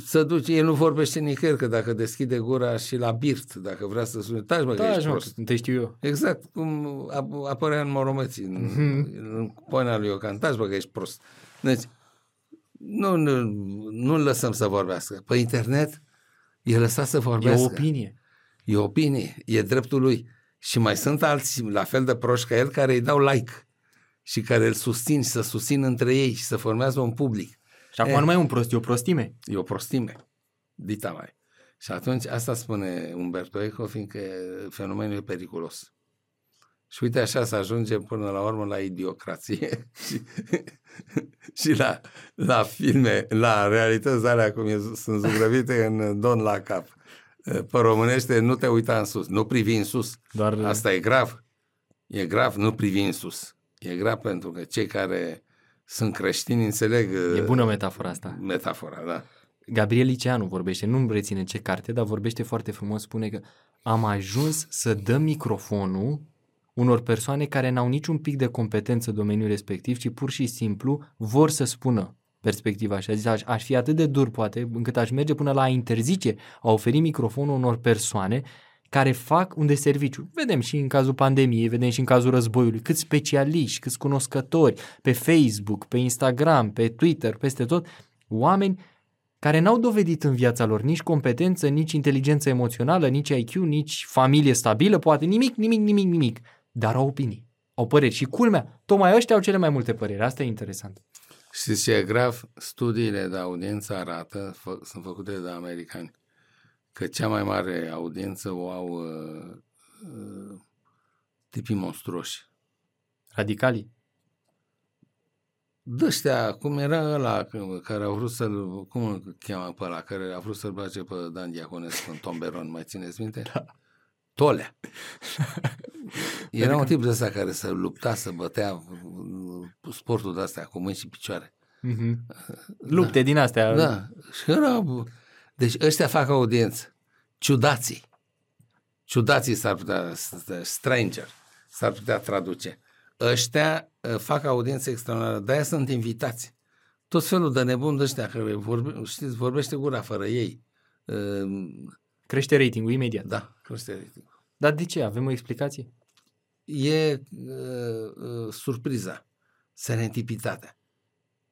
să duce, el nu vorbește nicăieri, că dacă deschide gura și la birt, dacă vrea să sune, taci mă că Da, ești mă, prost. te știu eu. Exact cum ap- apărea în Moromeții, în, Mhm. în poena lui Iocan, taci bă că ești prost. Deci, nu, nu, nu-l lăsăm să vorbească. Pe internet e lăsat să E vorbească. o opinie. E opinie, e dreptul lui. Și mai sunt alții la fel de proști ca el care îi dau like și care îl susțin și să susțin între ei și să formează un public. Și acum E. nu mai e un prost, e o prostime. E o prostime. Dita mai. Și atunci asta spune Umberto Eco, fiindcă fenomenul e periculos. Și uite așa se ajunge până la urmă la idiocrație și, și la, la filme, la realități alea cum e, sunt zugrăvite în Don la cap. Pe românește nu te uita în sus, nu privi în sus. Doar Asta e grav. E grav, nu privi în sus. E grav pentru că cei care sunt creștini înțeleg e bună metafora asta. metafora, da. Gabriel Liceanu vorbește, nu-mi reține ce carte, dar vorbește foarte frumos, spune că am ajuns să dăm microfonul unor persoane care n-au niciun pic de competență în domeniul respectiv, ci pur și simplu vor să spună perspectiva și a zis, aș, aș fi atât de dur poate, încât aș merge până la a interzice, a oferi microfonul unor persoane care fac un deserviciu. Vedem și în cazul pandemiei, vedem și în cazul războiului, câți specialiști, câți cunoscători pe Facebook, pe Instagram, pe Twitter, peste tot, oameni care n-au dovedit în viața lor nici competență, nici inteligență emoțională, nici IQ, nici familie stabilă, poate nimic, nimic, nimic, nimic, dar au opinii, au păreri. Și culmea, tocmai ăștia au cele mai multe păreri. Asta e interesant. Știți ce e grav? Studiile de audiență arată, fă, sunt făcute de americani, că cea mai mare audiență o au uh, uh, tipii monstruoși. Radicalii. Dăștea, cum era ăla care au vrut să-l, cum îl cheamă pe ăla, care a vrut să-l bage pe Dan Diaconescu în tomberon, mai țineți minte? Da. Tolea. Era un tip de ăsta care să lupta, să bătea sportul de astea cu mâini și picioare. Mm-hmm. Lupte da. din astea. Da. Și era... Deci ăștia fac audiență. Ciudații. Ciudații s-ar putea, stranger, s-ar putea traduce. Ăștia uh, fac audiență extraordinară, de-aia sunt invitați. Tot felul de nebuni de ăștia care vorbe, știți, vorbește gura fără ei. Uh, crește ratingul imediat. Da, crește ratingul. Dar de ce? Avem o explicație? E uh, uh, surpriza, serendipitatea.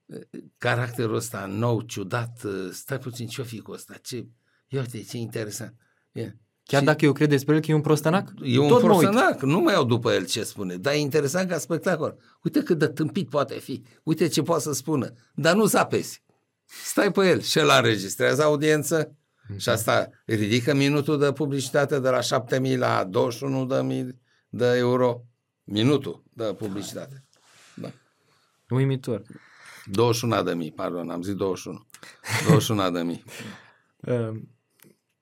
Uh, caracterul ăsta nou, ciudat, uh, stai puțin, ce-o fi cu ăsta? Ce, ia uite, ce interesant. E. Chiar și dacă eu cred despre el că e un prostănac? E un prostănac, nu mai iau după el ce spune, dar e interesant ca spectacol. Uite cât de tâmpit poate fi, uite ce poate să spună, dar nu zapezi. Stai pe el și el înregistrează audiență mm-hmm. Și asta ridică minutul de publicitate de la 7.000 la 21.000 de euro. Minutul de publicitate. Da. Uimitor. 21 de mii, pardon, am zis 21. 21 de mii.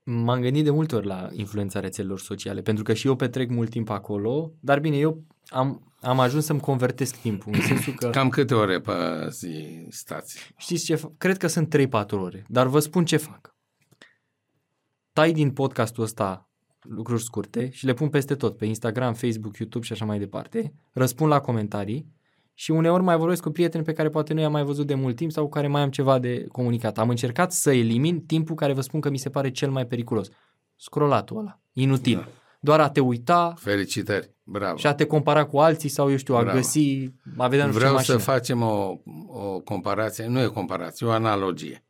M-am gândit de multe ori la influența rețelelor sociale, pentru că și eu petrec mult timp acolo, dar bine, eu am, am ajuns să-mi convertesc timpul, în sensul că... Cam câte ore pe zi stați? Știți ce fac? Cred că sunt 3-4 ore, dar vă spun ce fac. Tai din podcastul ăsta lucruri scurte și le pun peste tot, pe Instagram, Facebook, YouTube și așa mai departe. Răspund la comentarii și uneori mai vorbesc cu prieteni pe care poate nu i-am mai văzut de mult timp sau cu care mai am ceva de comunicat. Am încercat să elimin timpul care vă spun că mi se pare cel mai periculos. Scrollatul ăla, inutil. Da. Doar a te uita. Felicitări, bravo. Și a te compara cu alții sau, eu știu, a bravo. găsi, a vedea nu Vreau știu să facem o, o comparație, nu e o comparație, o analogie.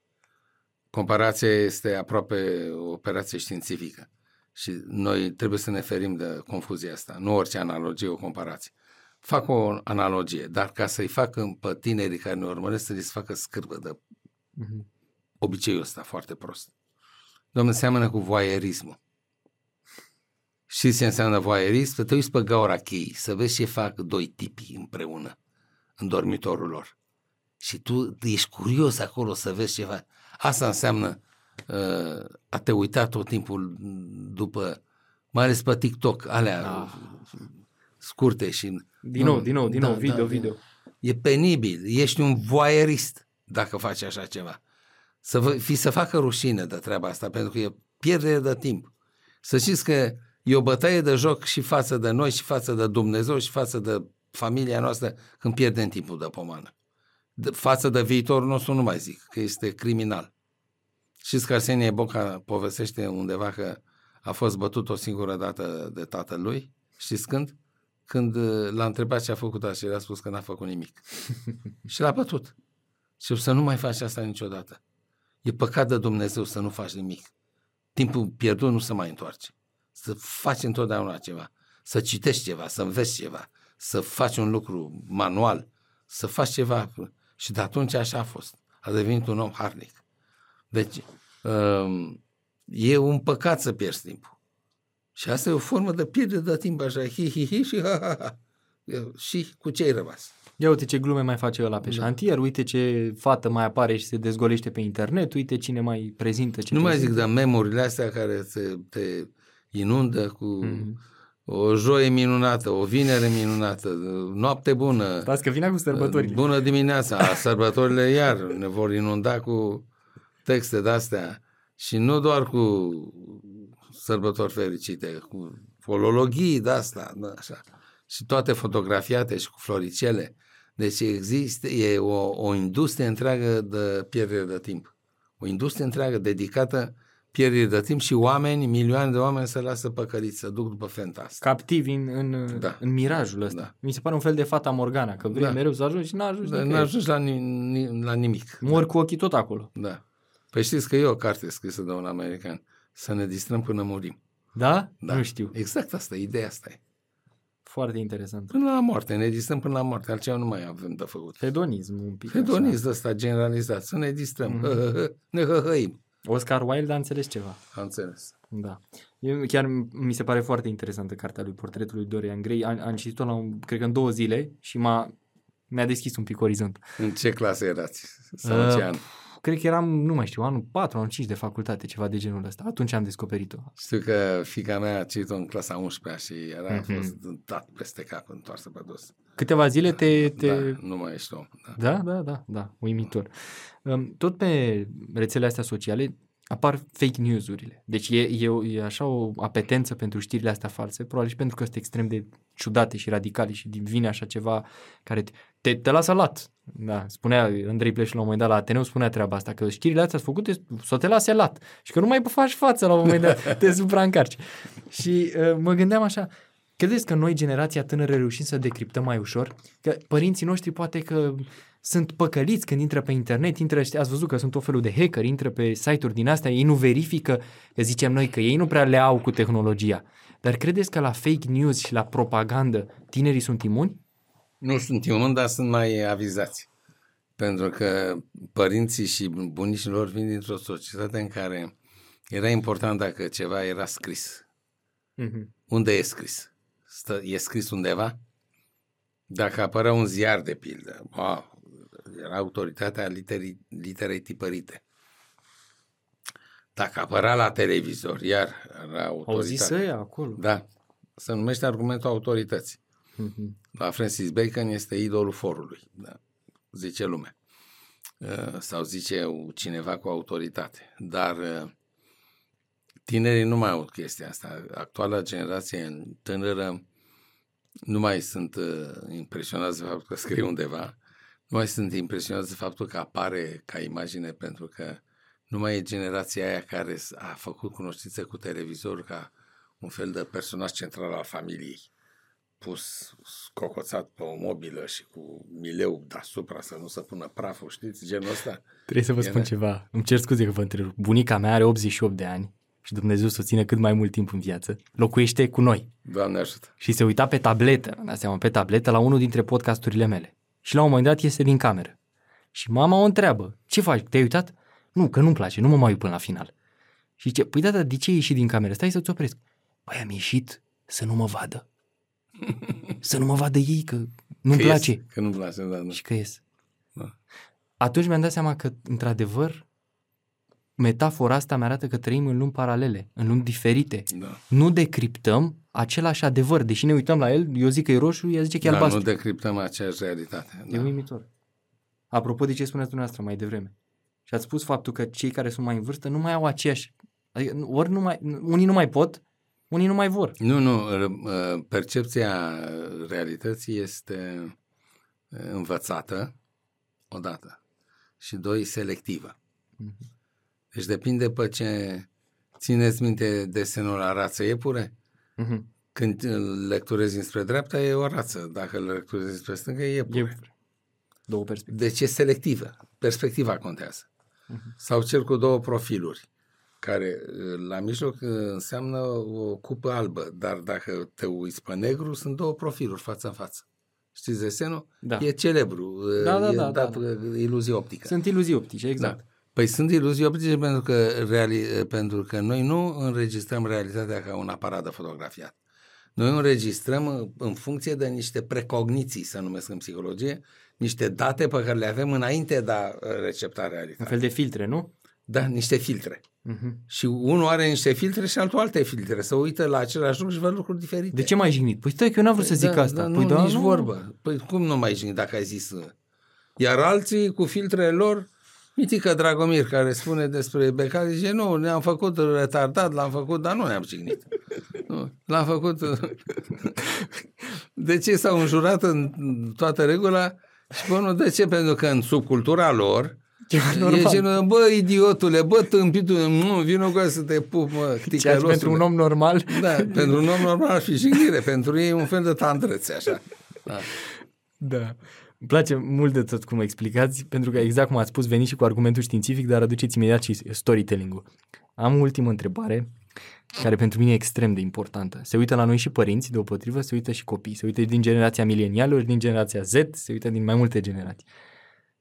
Comparația este aproape o operație științifică și noi trebuie să ne ferim de confuzia asta. Nu orice analogie, o comparație. Fac o analogie, dar ca să-i fac pe tinerii care ne urmăresc să li se facă scârbă de uh-huh. obiceiul ăsta foarte prost. Domnul, seamănă cu voyeurismul. Și ce înseamnă voyeurism? Să te uiți pe gaura cheii, să vezi ce fac doi tipi împreună în dormitorul lor. Și tu ești curios acolo să vezi ceva. Asta înseamnă uh, a te uita tot timpul după, mai ales pe TikTok, alea da. scurte și... Din nou, din nou, din da, nou, video, da, video. E penibil, ești un voyeurist dacă faci așa ceva. Să fi să facă rușine de treaba asta, pentru că e pierdere de timp. Să știți că e o bătaie de joc și față de noi, și față de Dumnezeu, și față de familia noastră, când pierdem timpul de pomană. De, față de viitorul nostru nu mai zic, că este criminal. Știți că Arsenie Boca povestește undeva că a fost bătut o singură dată de tatălui? Știți când? Când uh, l-a întrebat ce a făcut așa și el a spus că n-a făcut nimic. și l-a bătut. Și să nu mai faci asta niciodată. E păcat de Dumnezeu să nu faci nimic. Timpul pierdut nu se mai întoarce. Să faci întotdeauna ceva. Să citești ceva, să înveți ceva, să faci un lucru manual, să faci ceva. Și de atunci așa a fost. A devenit un om harnic. Deci, um, e un păcat să pierzi timpul. Și asta e o formă de pierdere de timp așa, hi, hi, hi și ha, ha, ha. Și cu ce ai rămas? Ia uite ce glume mai face ăla pe da. șantier, uite ce fată mai apare și se dezgolește pe internet, uite cine mai prezintă ce Nu prezintă. mai zic de memorile astea care te, te inundă cu mm-hmm. O joie minunată, o vinere minunată, noapte bună. Stați că vine cu sărbătorile. Bună dimineața, sărbătorile iar ne vor inunda cu texte de-astea și nu doar cu sărbători fericite, cu folologii de-asta, da, așa. și toate fotografiate și cu floricele. Deci există, e o, o industrie întreagă de pierdere de timp. O industrie întreagă dedicată pierdere de timp și oameni, milioane de oameni se lasă păcăliți, să duc după fenta asta. Captivi în, în, da. în mirajul ăsta. Da. Mi se pare un fel de fata Morgana, că vrei da. mereu să ajungi și n-ajungi da, n-ajungi la, ni, la nimic. Mor da. cu ochii tot acolo. Da. Păi știți că e o carte scrisă de un american. Să ne distrăm până murim. Da? Da. Nu știu. Exact asta, ideea asta e. Foarte interesant. Până la moarte, ne distrăm până la moarte, altceva nu mai avem de făcut. Hedonism un pic. Hedonism ăsta generalizat, să ne distrăm, Mhm. mm-hmm. ne hăhăim. Așa. Oscar Wilde a înțeles ceva. Am înțeles. Da. Eu, chiar mi se pare foarte interesantă cartea lui Portretul lui Dorian Gray. Am, am citit-o la, un, cred că în două zile și m-a, mi-a deschis un pic orizont. În ce clasă erați? Sau în Uh, ce an? Cred că eram, nu mai știu, anul 4, anul 5 de facultate, ceva de genul ăsta. Atunci am descoperit-o. Știu că fica mea a citit-o în clasa 11 și era Mhm. mm-hmm. fost dat peste cap întoarsă pe dos. Câteva zile te... te... Da, nu mai ești om. Da. Da, da, da, da, uimitor. Um, Tot pe rețelele astea sociale apar fake news-urile. Deci e, e, o- e așa o apetență pentru știrile astea false, probabil și pentru că sunt extrem de ciudate și radicale și din vine așa ceva care te, te, te lasă lat. Da, spunea Andrei Pleș la un moment dat la Ateneu, spunea treaba asta, că știrile astea sunt făcute să te lase lat și că nu mai faci față la un moment dat, te supraîncarci. Și uh, mă gândeam așa, credeți că noi, generația tânără, reușim să decriptăm mai ușor? Că părinții noștri poate că sunt păcăliți când intră pe internet, intră, ați văzut că sunt tot felul de hackeri, intră pe site-uri din astea, ei nu verifică, că zicem noi că ei nu prea le au cu tehnologia. Dar credeți că la fake news și la propagandă tinerii sunt imuni? Nu sunt imun, dar sunt mai avizați. Pentru că părinții și bunicii lor vin dintr-o societate în care era important dacă ceva era scris. Mm-hmm. Unde e scris? Stă, e scris undeva? Dacă apărea un ziar, de pildă, wow, era autoritatea literii, literei tipărite. Dacă apărea la televizor, iar era Au autoritatea. zis ăia acolo. Da. Se numește argumentul autorității. Mm-hmm. La Francis Bacon este idolul forului, da. zice lumea. Uh, Sau zice cineva cu autoritate. Dar uh, tinerii nu mai au chestia asta. Actuala generație tânără nu mai sunt uh, impresionați de faptul că scrie undeva, nu mai sunt impresionați de faptul că apare ca imagine pentru că nu mai e generația aia care s- a făcut cunoștință cu televizorul ca un fel de personaj central al familiei pus cocoțat pe o mobilă și cu mileu deasupra să nu se pună praful, știți, genul ăsta. Trebuie să vă Era- spun ceva. Îmi cer scuze că vă întrerup. Bunica mea are 88 de ani și Dumnezeu să o țină cât mai mult timp în viață. Locuiește cu noi. Doamne ajută. și se uita pe tabletă, îmi dați seama, pe tabletă la unul dintre podcasturile mele. Și la un moment dat iese din cameră. Și mama o întreabă, ce faci, te-ai uitat? Nu, că nu-mi place, nu mă mai uit până la final. Și zice, păi da, dar de ce ai ieșit din cameră? Stai să-ți opresc. Păi am ieșit să nu mă vadă. să nu mă vadă ei, că nu-mi Că place. ies, Că nu-mi place, da, da. Și că ies. Da. Atunci mi-am dat seama că, într-adevăr, metafora asta mi-arată că trăim în lumi paralele, în lumi diferite. da. Nu decriptăm același adevăr. Deși ne uităm la el, eu zic că e roșu, ea zice că e da, albastru. nu decriptăm aceeași realitate. E Da. uimitor. Apropo de ce spuneați dumneavoastră mai devreme. Și ați spus faptul că cei care sunt mai în vârstă nu mai au aceeași... Adică, nu- ori nu mai, unii nu mai pot, unii nu mai vor. Nu, nu, r- uh, percepția realității este uh, învățată, odată, și doi, selectivă. Mhm. Deci depinde pe ce țineți minte desenul la rață iepure. Mhm. Când îl lecturezi înspre dreapta, e o rață. Dacă îl lecturezi înspre stânga, e iepure. E două perspective. Deci e selectivă. Perspectiva contează. Sau cel cu două profiluri, care uh, la mijloc uh, înseamnă o cupă albă, dar dacă te uiți pe negru, sunt două profiluri față în față. Știți desenul? Da. E celebru, uh, Da, da, e da, dat da, uh, iluzie optică. Sunt iluzii optice, exact. Da. Păi sunt iluzii optice pentru că, reali- pentru că noi nu înregistrăm realitatea ca un aparat de fotografiat. Noi o înregistrăm în- în funcție de niște precogniții, să numesc în psihologie, niște date pe care le avem înainte de a uh, recepta Un realitatea. fel de filtre, nu? Da, niște filtre. Mhm. Și unul are niște filtre și altul alte filtre. Să uită la același lucru și văd lucruri diferite. De ce mai jignit? Păi stai că eu n-am vrut să zic da, asta. Da, păi nu, da, nici nu. vorbă. Păi cum nu mai jignit dacă ai zis... uh? Iar alții cu filtrele lor, Mitică Dragomir, care spune despre Becali, zice, nu, ne-am făcut retardat, l-am făcut, dar nu ne-am jignit. Nu, l-am făcut... De ce s-au înjurat în toată regula? Și bă, nu, de ce? Pentru că în subcultura lor, Ceva E normal. genul, bă, idiotule, bă, tâmpitule, nu, vină cu să te pup, mă, Ceea ce ticălosule. pentru un om normal... Da, pentru un om normal ar fi jignire, pentru ei e un fel de tandrețe, așa. Da. Da. Îmi place mult de tot cum explicați, pentru că exact cum ați spus, veniți și cu argumentul științific, dar aduceți imediat și storytelling-ul. Am o ultimă întrebare, care pentru mine e extrem de importantă. Se uită la noi și părinți, deopotrivă, se uită și copii. Se uită din generația milenială, din generația Z, se uită din mai multe generații.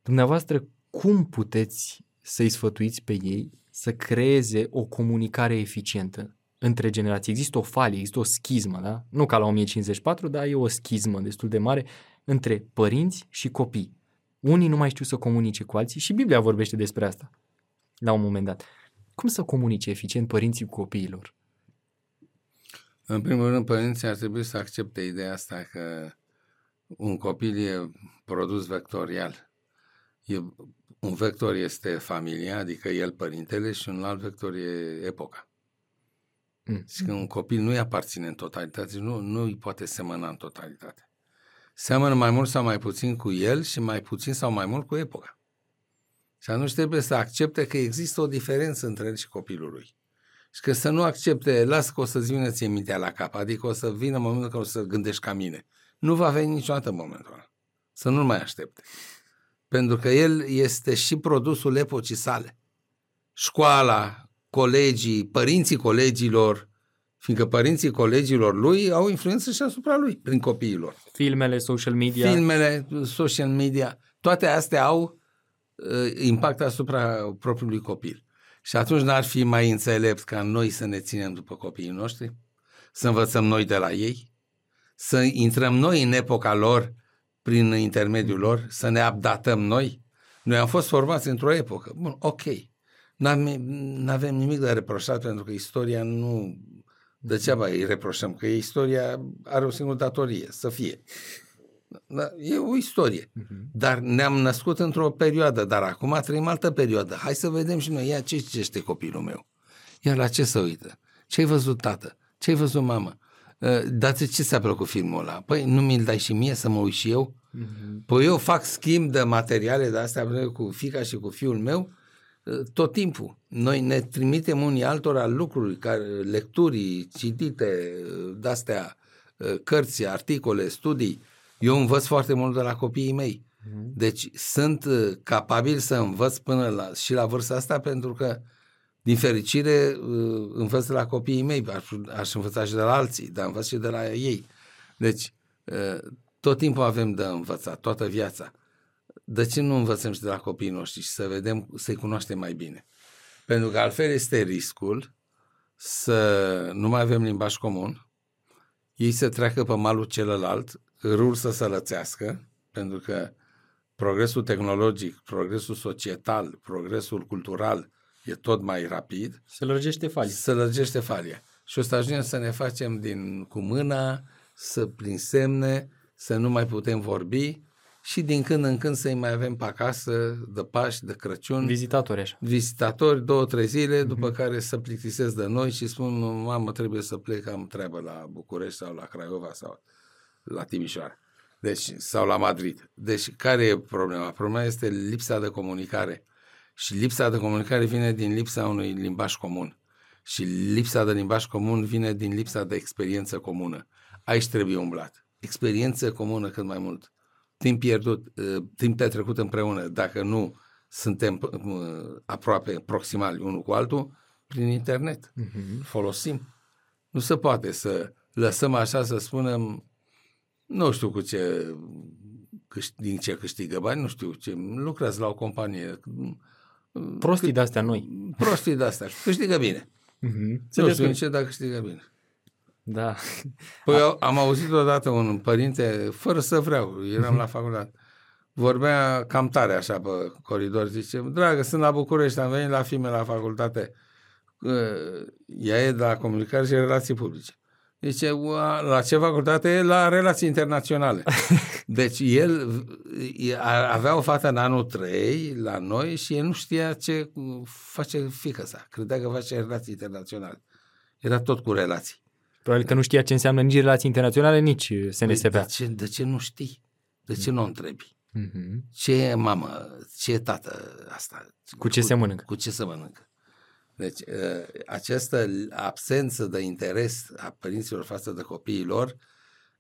Dumneavoastră, cum puteți să-i sfătuiți pe ei să creeze o comunicare eficientă între generații? Există o falie, există o schismă, da? Nu ca la 1054, dar e o schismă destul de mare între părinți și copii. Unii nu mai știu să comunice cu alții și Biblia vorbește despre asta la un moment dat. Cum să comunice eficient părinții cu copiilor? În primul rând, părinții ar trebui să accepte ideea asta că un copil e produs vectorial. E, un vector este familia, adică el, părintele, și un alt vector e epoca. Mm. Și că un copil nu îi aparține în totalitate, nu, nu îi poate semăna în totalitate. Seamănă mai mult sau mai puțin cu el și mai puțin sau mai mult cu epoca. Și atunci trebuie să accepte că există o diferență între el și copilul lui. Și că să nu accepte, las că o să-ți vină ție mintea la cap, adică o să vină momentul când o să gândești ca mine. Nu va veni niciodată momentul ăla. Să nu-l mai aștepte. Pentru că el este și produsul epocii sale. Școala, colegii, părinții colegilor, fiindcă părinții colegilor lui au influență și asupra lui, prin copiilor. Filmele, social media. Filmele, social media, toate astea au uh, impact asupra propriului copil. Și atunci n-ar fi mai înțelept ca noi să ne ținem după copiii noștri, să învățăm noi de la ei, să intrăm noi în epoca lor prin intermediul lor, să ne updatăm noi. Noi am fost formați într-o epocă. Bun, ok. Nu avem nimic de reproșat pentru că istoria nu... Degeaba îi reproșăm, că istoria are o singură datorie, să fie. Da, e o istorie. Uh-huh. Dar ne-am născut într-o perioadă, dar acum trăim altă perioadă. Hai să vedem și noi, ia ce citește copilul meu. Iar la ce să uită? Ce-ai văzut tată? Ce-ai văzut mamă? Uh, dar ce ți-a plăcut filmul ăla? Păi nu mi-l dai și mie să mă uit și eu? Uh-huh. Păi eu fac schimb de materiale de astea cu fica și cu fiul meu uh, tot timpul. Noi ne trimitem unii altora lucruri, care, lecturi citite, uh, de-astea, cărți, articole, studii, eu învăț foarte mult de la copiii mei. Mhm. Deci sunt uh, capabil să învăț până la, și la vârsta asta pentru că, din fericire, uh, învăț de la copiii mei. Aș, aș învăța și de la alții, dar învăț și de la ei. Deci, uh, tot timpul avem de învățat, toată viața. De ce nu învățăm și de la copiii noștri și să vedem, să-i cunoaștem mai bine? Pentru că altfel este riscul să nu mai avem limbaj comun, ei să treacă pe malul celălalt râul să se lățească, pentru că progresul tehnologic, progresul societal, progresul cultural e tot mai rapid. Se lărgește falia. Se lărgește falia. Și o să ajungem să ne facem din cu mâna, să prin semne, să nu mai putem vorbi și din când în când să-i mai avem pe acasă de Paști, de Crăciun. Vizitatori așa. Vizitatori, două, trei zile, mm-hmm. după care să plictisesc de noi și spun, mamă, trebuie să plec, am treabă la București sau la Craiova sau la Timișoara. Deci, sau la Madrid. Deci, care e problema? Problema este lipsa de comunicare. Și lipsa de comunicare vine din lipsa unui limbaj comun. Și lipsa de limbaj comun vine din lipsa de experiență comună. Aici trebuie umblat. Experiență comună cât mai mult. Timp pierdut, uh, timp de trecut împreună, dacă nu suntem uh, aproape proximali unul cu altul, prin internet. Uh-huh. Folosim. Nu se poate să lăsăm așa să spunem nu știu cu ce, din ce câștigă bani, nu știu ce, lucrează la o companie. Prostii de astea noi. Prostii de astea. Câștigă bine. Mm-hmm. Nu știu ce, dar câștigă bine. Da. Păi eu am auzit odată un părinte, fără să vreau, eram la facultate, vorbea cam tare așa pe coridor, zice, dragă, sunt la București, am venit la filme la facultate, ea e de la comunicare și relații publice. Zice, la ce facultate? La relații internaționale. Deci el avea o fată în anul 3 la noi și el nu știa ce face fică sa. Credea că face relații internaționale. Era tot cu relații. Probabil că nu știa ce înseamnă nici relații internaționale, nici SNSP. Păi, de, ce, de ce nu știi? De ce nu o întrebi? Mm-hmm. Ce e mamă? Ce e tată asta? Cu ce cu, se mănâncă? Cu ce se mănâncă? Deci, ă, această absență de interes a părinților față de copiii lor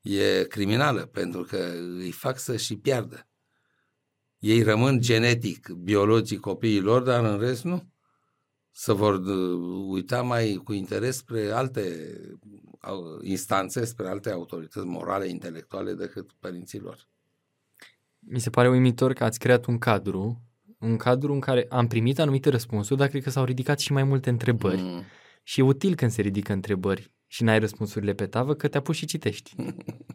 e criminală, pentru că îi fac să și piardă. ei rămân genetic, biologic copiii lor, dar în rest nu. Se vor uh, uita mai cu interes spre alte au- instanțe, spre alte autorități morale, intelectuale decât părinții lor. Mi se pare uimitor că ați creat un cadru, un cadru în care am primit anumite răspunsuri, dar cred că s-au ridicat și mai multe întrebări. Mm. Și e util când se ridică întrebări și n-ai răspunsurile pe tavă, că te apuci și citești.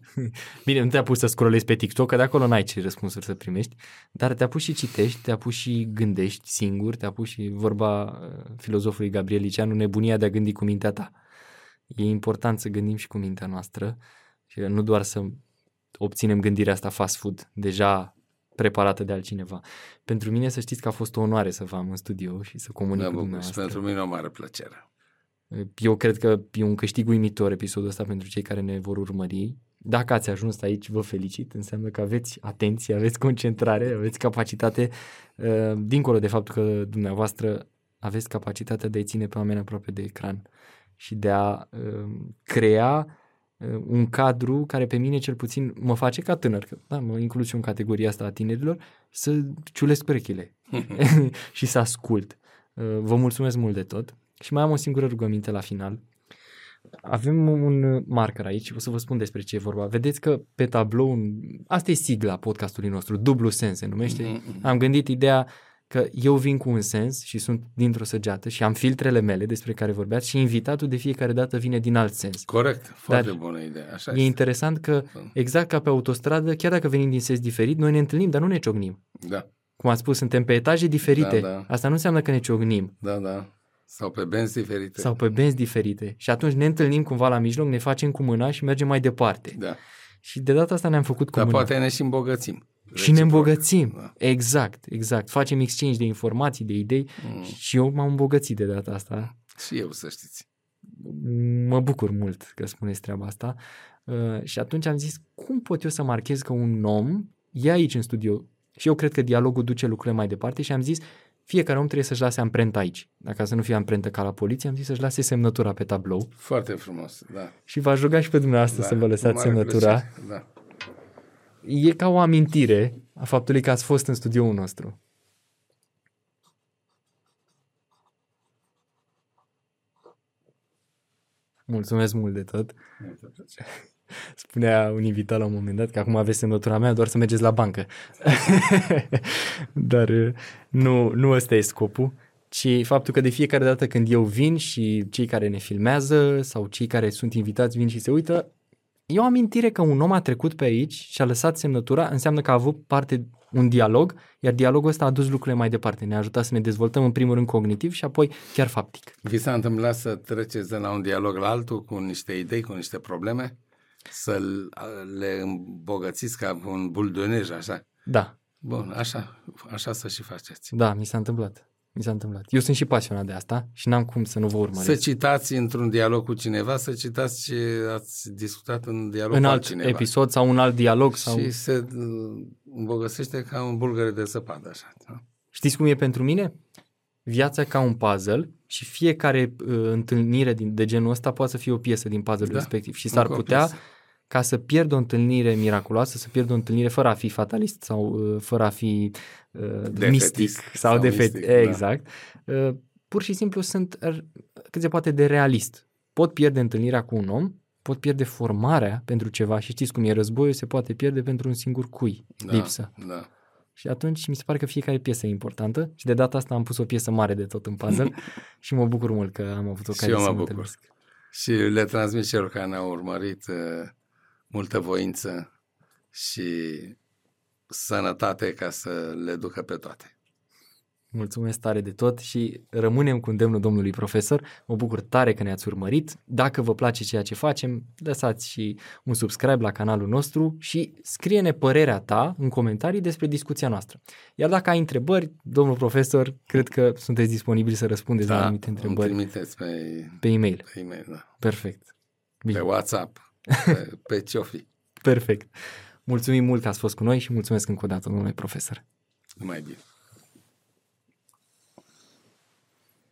Bine, nu te apuci să scrollezi pe TikTok, că de acolo n-ai ce răspunsuri să primești, dar te apuci și citești, te apuci și gândești singur, te apuci și vorba uh, filozofului Gabriel Liceanu, nebunia de a gândi cu mintea ta. E important să gândim și cu mintea noastră și nu doar să obținem gândirea asta fast food, deja preparată de altcineva. Pentru mine să știți că a fost o onoare să vă am în studio și să comunic Mă cu bucur și dumneavoastră. pentru mine o mare plăcere. Eu cred că e un câștig uimitor episodul ăsta pentru cei care ne vor urmări. Dacă ați ajuns aici, vă felicit. Înseamnă că aveți atenție, aveți concentrare, aveți capacitate, uh, dincolo de faptul că dumneavoastră aveți capacitatea de a-i ține pe oameni aproape de ecran și de a uh, crea uh, un cadru care pe mine cel puțin mă face ca tânăr, că da, mă includ și eu în categoria asta a tinerilor, să ciulesc perechile și să ascult. Uh, Vă mulțumesc mult de tot și mai am o singură rugăminte la final. Avem un marker aici, o să vă spun despre ce e vorba. Vedeți că pe tablou, asta e sigla podcastului nostru, dublu sens se numește. Mhm. Am gândit ideea că eu vin cu un sens și sunt dintr-o săgeată și am filtrele mele despre care vorbeați și invitatul de fiecare dată vine din alt sens. Corect, foarte Dar bună idee. Așa E este. interesant că, exact ca pe autostradă, chiar dacă venim din sens diferit, noi ne întâlnim, dar nu ne ciocnim. Da, Cum ați spus, suntem pe etaje diferite. Da, da. Asta nu înseamnă că ne ciocnim. da, da. Sau pe benzi diferite. sau pe benzi diferite. Și atunci ne întâlnim cumva la mijloc, ne facem cu mâna și mergem mai departe. Da. Și de data asta ne-am făcut cu Dar mâna. poate ne și îmbogățim. și ne Reciproc. îmbogățim. Da. Exact, exact. Facem exchange de informații, de idei Mm. și eu m-am îmbogățit de data asta. Și eu, să știți. Mă bucur mult că spuneți treaba asta. Uh, și atunci am zis, cum pot eu să marchez că un om e aici în studio? Și eu cred că dialogul duce lucrurile mai departe și am zis, fiecare om trebuie să-și lase amprenta aici. Dacă să nu fie amprentă ca la poliție, am zis să-și lase semnătura pe tablou. Foarte frumos, da. Și v-aș ruga și pe dumneavoastră da. să vă lăsați Mare semnătura. plăcere, Da. E ca o amintire a faptului că ați fost în studioul nostru. Mulțumesc mult de tot. Multă plăcere. Spunea un invitat la un moment dat că acum aveți semnătura mea doar să mergeți la bancă. Dar uh, nu, nu ăsta e scopul, ci faptul că de fiecare dată când eu vin și cei care ne filmează sau cei care sunt invitați vin și se uită, e o amintire că un om a trecut pe aici și a lăsat semnătura, înseamnă că a avut parte un dialog, iar dialogul ăsta a dus lucrurile mai departe. Ne-a ajutat să ne dezvoltăm în primul rând cognitiv și apoi chiar faptic. Vi s-a întâmplat să treceți de la un dialog la altul cu niște idei, cu niște probleme? Să le îmbogățiți ca un buldonej, așa? Da, Bun, așa, așa să și faceți. da, mi s-a întâmplat. Mi s-a întâmplat. Eu sunt și pasionat de asta și n-am cum să nu vă urmăresc. Să citați într-un dialog cu cineva, să citați ce ați discutat în dialog în cu alt altcineva. episod sau un alt dialog sau... Și se uh, îmbogățește ca un bulgăre de zăpadă, așa. Da? Știți cum e pentru mine? Viața ca un puzzle și fiecare uh, întâlnire din, de genul ăsta poate să fie o piesă din puzzle Da, respectiv și încă s-ar o putea piesă. ca să pierd o întâlnire miraculoasă, să pierd o întâlnire fără a fi fatalist sau uh, fără a fi uh, Defetist mistic sau, sau defet. mistic, da. exact. Uh, pur și simplu sunt uh, cât se poate de realist. Pot pierde întâlnirea cu un om, pot pierde formarea pentru ceva și știți cum e războiul, se poate pierde pentru un singur cui, Da, lipsă. Da. Și atunci mi se pare că fiecare piesă e importantă și de data asta am pus o piesă mare de tot în puzzle și mă bucur mult că am avut ocazia eu să mă mă bucur. întâlnesc. Și le transmit celor care ne-au urmărit uh, multă voință și sănătate ca să le ducă pe toate. Mulțumesc tare de tot și rămânem cu îndemnul domnului profesor. Mă bucur tare că ne-ați urmărit. Dacă vă place ceea ce facem, lăsați și un subscribe la canalul nostru și scrie-ne părerea ta în comentarii despre discuția noastră. Iar dacă ai întrebări, domnul profesor, cred că sunteți disponibili să răspundeți la anumite îmi întrebări trimiteți pe, pe e-mail. pe e-mail, da. Perfect. Bine. pe WhatsApp, pe, pe ce-o-fi. Perfect. Mulțumim mult că ați fost cu noi și mulțumesc încă o dată, domnule profesor. Numai bine.